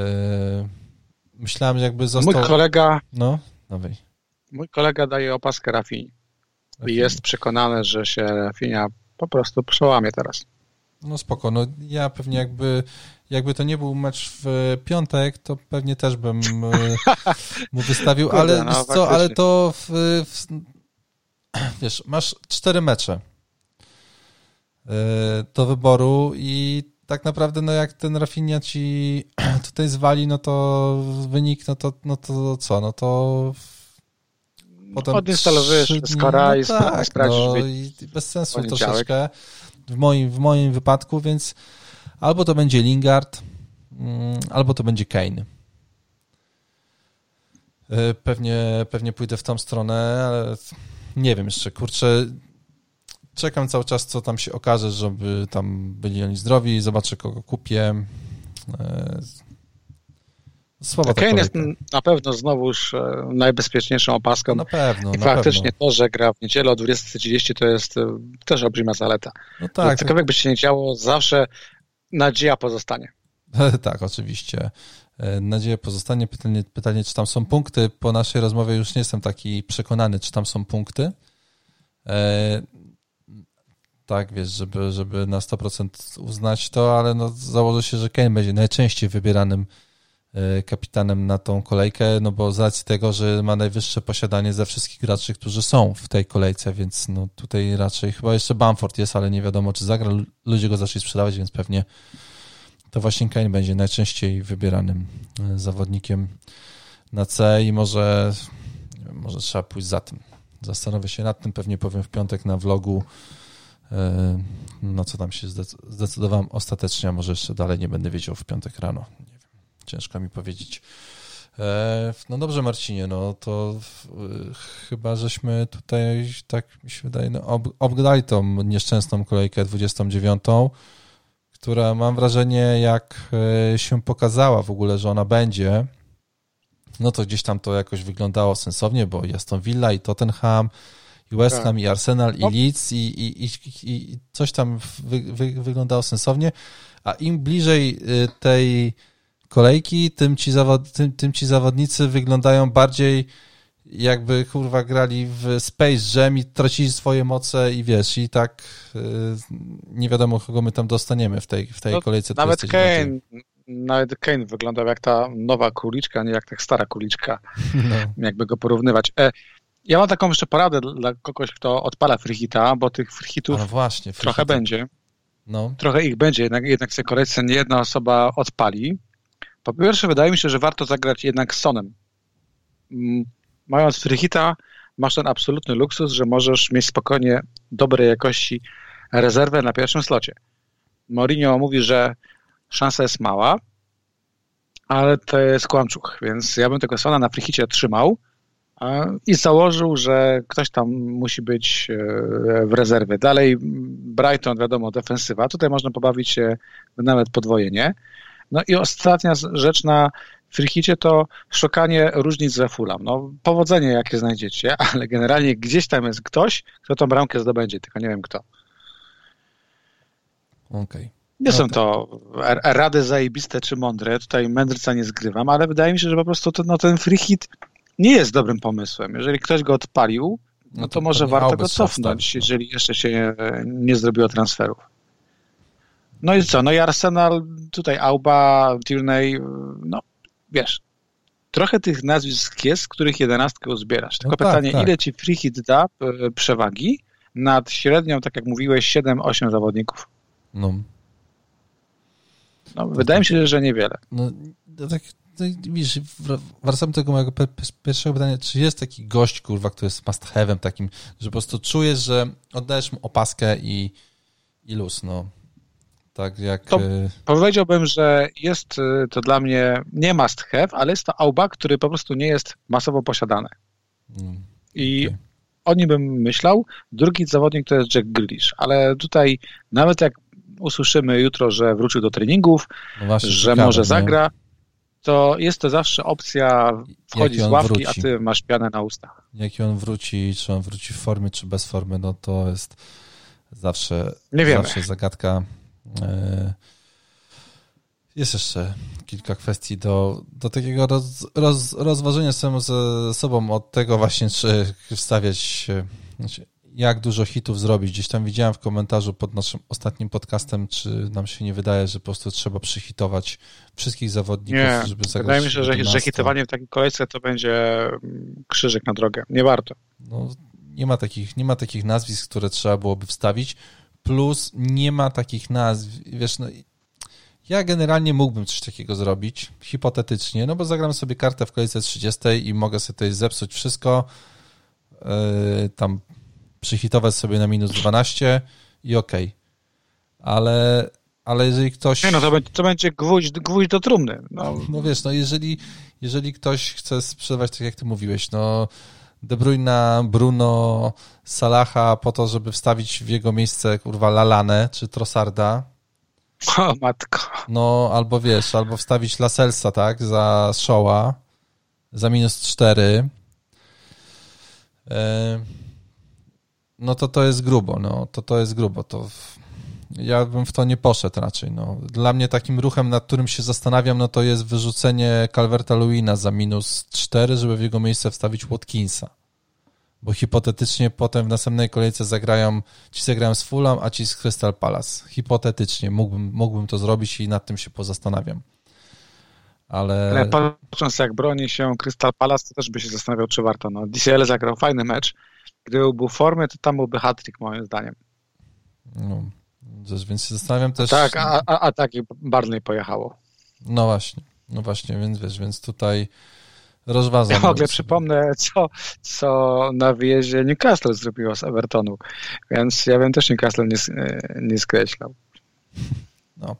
myślałem, jakby został... Mój kolega... No, nowej. Mój kolega daje opaskę Rafini. I jest przekonany, że się Rafinia po prostu przełamie teraz. No spoko, no ja pewnie jakby jakby to nie był mecz w piątek, to pewnie też bym y, mu wystawił, Kurde, ale no, co, ale to w, w, wiesz, masz cztery mecze e, do wyboru i tak naprawdę, no jak ten Rafinha ci tutaj zwali, no to wynik, no to, no to co, no to potem Odinstalowujesz skora no, i tak, sprawdzisz. No, i bez sensu troszeczkę w moim, w moim wypadku, więc albo to będzie Lingard, mm, albo to będzie Kane. E, pewnie, pewnie pójdę w tą stronę, ale nie wiem jeszcze, kurczę, czekam cały czas, co tam się okaże, żeby tam byli oni zdrowi, zobaczę, kogo kupię. E, słaba Kane jest na pewno znowuż e, najbezpieczniejszą opaską. Na pewno. I faktycznie pewno. to, że gra w niedzielę o 20.30 to jest e, też olbrzymia zaleta. No tak. Cokolwiek tak. by się nie działo, zawsze nadzieja pozostanie. tak, oczywiście. E, nadzieję pozostanie. Pytanie, pytanie, czy tam są punkty. Po naszej rozmowie już nie jestem taki przekonany, czy tam są punkty. E, tak, wiesz, żeby, żeby na 100% uznać to, ale no, założę się, że Kane będzie najczęściej wybieranym e, kapitanem na tą kolejkę, no bo z racji tego, że ma najwyższe posiadanie ze wszystkich graczy, którzy są w tej kolejce, więc no tutaj raczej chyba jeszcze Bamford jest, ale nie wiadomo, czy zagra. Ludzie go zaczęli sprzedawać, więc pewnie to właśnie Kane będzie najczęściej wybieranym e, zawodnikiem na C i może, może trzeba pójść za tym. Zastanowię się nad tym, pewnie powiem w piątek na vlogu, e, no co tam się zdecydowałem ostatecznie, a może jeszcze dalej nie będę wiedział w piątek rano. Nie wiem, ciężko mi powiedzieć. E, no dobrze, Marcinie, no to chyba żeśmy tutaj, tak mi się wydaje, no, ob, obgadali tą nieszczęsną kolejkę 29, która mam wrażenie, jak e, się pokazała w ogóle, że ona będzie, no to gdzieś tam to jakoś wyglądało sensownie, bo to Villa i Tottenham, i West Ham, tak. i Arsenal, i no. Leeds, i, i, i, i coś tam wy, wy, wyglądało sensownie, a im bliżej y, tej kolejki, tym ci, zawod, tym, tym ci zawodnicy wyglądają bardziej jakby kurwa grali w Space Jam i tracili swoje moce i wiesz, i tak y, nie wiadomo kogo my tam dostaniemy w tej, w tej no, kolejce. Nawet Kane, nawet Kane wyglądał jak ta nowa króliczka, nie jak ta stara króliczka, no. jakby go porównywać. E, ja mam taką jeszcze poradę dla kogoś, kto odpala freehita, bo tych freehitów no właśnie, trochę będzie. No. Trochę ich będzie, jednak, jednak w tej kolejce nie jedna osoba odpali. Po pierwsze, wydaje mi się, że warto zagrać jednak Sonem. Mając freehita, masz ten absolutny luksus, że możesz mieć spokojnie dobrej jakości rezerwę na pierwszym slocie. Mourinho mówi, że szansa jest mała, ale to jest kłamczuch, więc ja bym tego Sona na frichicie trzymał i założył, że ktoś tam musi być e, w rezerwie. Dalej Brighton, wiadomo, defensywa. Tutaj można pobawić się nawet podwojenie. No i ostatnia rzecz na frichicie to szukanie różnic ze Fulham. No, powodzenie jakie znajdziecie, ale generalnie gdzieś tam jest ktoś, kto tą bramkę zdobędzie, tylko nie wiem kto. Okej. Okay. Nie są to rady zajebiste czy mądre, tutaj mędrca nie zgrywam, ale wydaje mi się, że po prostu to, no, ten free hit nie jest dobrym pomysłem. Jeżeli ktoś go odpalił, no, no to, to może warto go cofnąć, no. jeżeli jeszcze się nie zrobiło transferów. No i co? No i Arsenal, tutaj Auba, Tierney, no wiesz, trochę tych nazwisk jest, z których jedenastkę uzbierasz. Tylko no tak, pytanie, tak. ile ci free hit da e, przewagi nad średnią, tak jak mówiłeś, 7-8 zawodników? No. No, wydaje mi się, że niewiele. No, tak, no, widzisz, wracam do tego mojego pierwszego pytania, czy jest taki gość, kurwa, który jest must have'em takim, że po prostu czujesz, że oddajesz mu opaskę i, i luz, no. Tak jak... To e, powiedziałbym, że jest e, to dla mnie nie must have, ale jest to auba, który po prostu nie jest masowo posiadany. Mm, I okay. o nim bym myślał. Drugi zawodnik to jest Jack Grealish, ale tutaj nawet jak usłyszymy jutro, że wrócił do treningów, no właśnie, że ciekawe, może zagra, nie? to jest to zawsze opcja wchodzi z ławki, wróci. a ty masz pianę na ustach. Jaki on wróci, czy on wróci w formie, czy bez formy, no to jest zawsze, Nie zawsze zagadka. E, jest jeszcze kilka kwestii do, do takiego roz, roz, rozważenia samemu ze sobą od tego właśnie, czy wstawiać znaczy jak dużo hitów zrobić. Gdzieś tam widziałem w komentarzu pod naszym ostatnim podcastem, czy nam się nie wydaje, że po prostu trzeba przyhitować wszystkich zawodników, nie, żeby zagrać Wydaje mi się, że, że hitowanie w takiej kolejce to będzie mm, krzyżyk na drogę. Nie warto. No, nie, ma takich, nie ma takich nazwisk, które trzeba byłoby wstawić, plus nie ma takich nazw, wiesz, no ja generalnie mógłbym coś takiego zrobić, hipotetycznie, no bo zagram sobie kartę w kolejce 30 i mogę sobie tutaj zepsuć wszystko, yy, tam przyhitować sobie na minus 12 i okej. Okay. Ale, ale jeżeli ktoś... Nie no, to będzie, to będzie gwóźdź, gwóźdź do trumny. No. no wiesz, no jeżeli, jeżeli ktoś chce sprzedawać, tak jak ty mówiłeś, no De Bruyne, Bruno, Salaha po to, żeby wstawić w jego miejsce, kurwa, Lalane czy Trossarda. O matko. No, albo wiesz, albo wstawić Laselsa, tak, za Showa, za minus 4. Yy no to to jest grubo, no to to jest grubo, to ja bym w to nie poszedł raczej, no. Dla mnie takim ruchem, nad którym się zastanawiam, no to jest wyrzucenie Calverta Luina za minus 4, żeby w jego miejsce wstawić Watkinsa. Bo hipotetycznie potem w następnej kolejce zagrają, ci zagrają z Fulham, a ci z Crystal Palace. Hipotetycznie mógłbym, mógłbym to zrobić i nad tym się pozastanawiam. Ale... Ale patrząc jak broni się Crystal Palace, to też by się zastanawiał, czy warto. No, DCL zagrał fajny mecz, Gdyby był w formie, to tam byłby hat-trick moim zdaniem. No, więc się zastanawiam też... Tak, a, a, a tak i Barney pojechało. No właśnie, no właśnie, więc wiesz, więc tutaj rozważam. Ja w ogóle przypomnę, co, co na wyjeździe Newcastle zrobiło z Evertonu, więc ja bym też Newcastle nie, nie skreślał. No.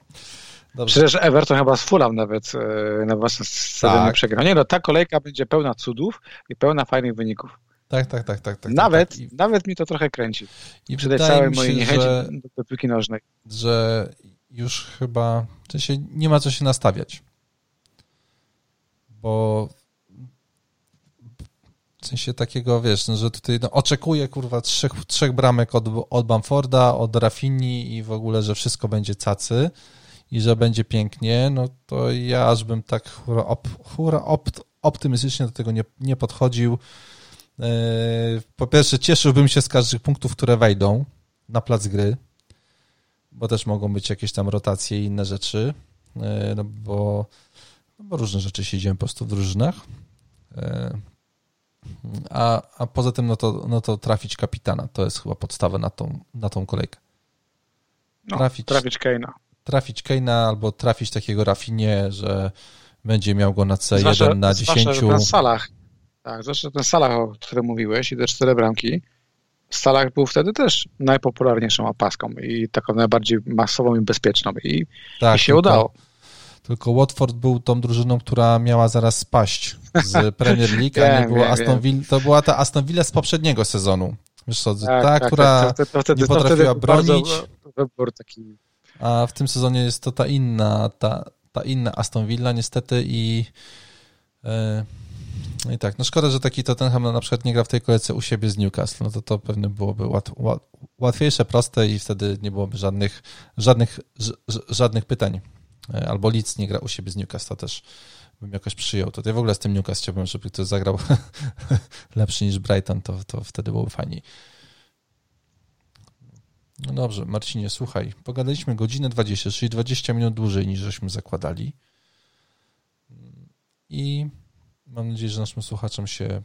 Dobrze. Przecież Everton chyba z Fulham nawet e, na własnym stadionie tak. przegrał. Nie no, ta kolejka będzie pełna cudów i pełna fajnych wyników. Tak, tak, tak, tak. tak nawet, tak, tak. nawet mi to trochę kręci. I przy tej całej mojej niechęci że, do piłki nożnej. Że już chyba w sensie nie ma co się nastawiać. Bo w sensie takiego, wiesz, no, że tutaj no, oczekuję, kurwa, trzech, trzech bramek od, od Bamforda, od Rafini i w ogóle, że wszystko będzie cacy i że będzie pięknie, no to ja aż bym tak hura, op, hura op, optymistycznie do tego nie, nie podchodził. Po pierwsze, cieszyłbym się z każdych punktów, które wejdą na plac gry, bo też mogą być jakieś tam rotacje i inne rzeczy, yy, no bo, no bo różne rzeczy się dzieją po prostu w drużynach. Yy, a, a poza tym, no to, no to trafić kapitana. To jest chyba podstawa na tą, na tą kolejkę. Trafić, no, trafić Keina. Trafić Keina albo trafić takiego Rafinie, że będzie miał go na C1 zwłaszcza, na 10. Zwłaszcza, na salach. Tak, zwłaszcza ten salach, o którym mówiłeś i te cztery bramki. Salach był wtedy też najpopularniejszą opaską i taką najbardziej masową i bezpieczną i, tak, i się tylko, udało. Tylko Watford był tą drużyną, która miała zaraz spaść z Premier League, a nie było Aston Villa. To była ta Aston Villa z poprzedniego sezonu. Wiesz co, tak, ta, tak, która tak, to, to, to, nie potrafiła bronić. Taki. A w tym sezonie jest to ta inna, ta, ta inna Aston Villa niestety i e, no i tak, no szkoda, że taki Tottenham na przykład nie gra w tej kolejce u siebie z Newcastle, no to to pewnie byłoby łat, łat, łatwiejsze, proste i wtedy nie byłoby żadnych, żadnych, żadnych pytań. E, albo Leeds nie gra u siebie z Newcastle, też bym jakoś przyjął. To ja w ogóle z tym Newcastle chciałbym, żeby ktoś zagrał lepszy niż Brighton, to, to wtedy byłoby fajniej. No dobrze, Marcinie, słuchaj, pogadaliśmy godzinę 20, czyli 20 minut dłużej niż żeśmy zakładali. I mam nadzieję, że naszym słuchaczom się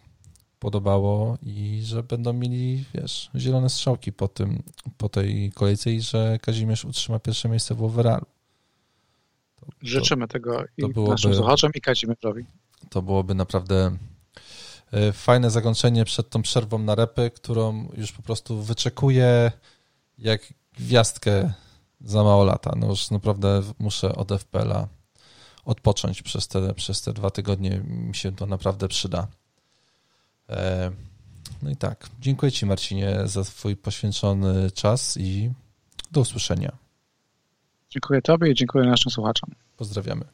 podobało i że będą mieli, wiesz, zielone strzałki po tym, po tej kolejce i że Kazimierz utrzyma pierwsze miejsce w overallu. Życzymy tego i byłoby, naszym słuchaczom i Kazimierzowi. To byłoby naprawdę e, fajne zakończenie przed tą przerwą na repy, którą już po prostu wyczekuję jak gwiazdkę za mało lata. No już naprawdę muszę od FPL-a odpocząć przez te, przez te dwa tygodnie. Mi się to naprawdę przyda. E, no i tak. Dziękuję Ci, Marcinie, za Twój poświęcony czas i do usłyszenia. Dziękuję Tobie i dziękuję naszym słuchaczom. Pozdrawiamy.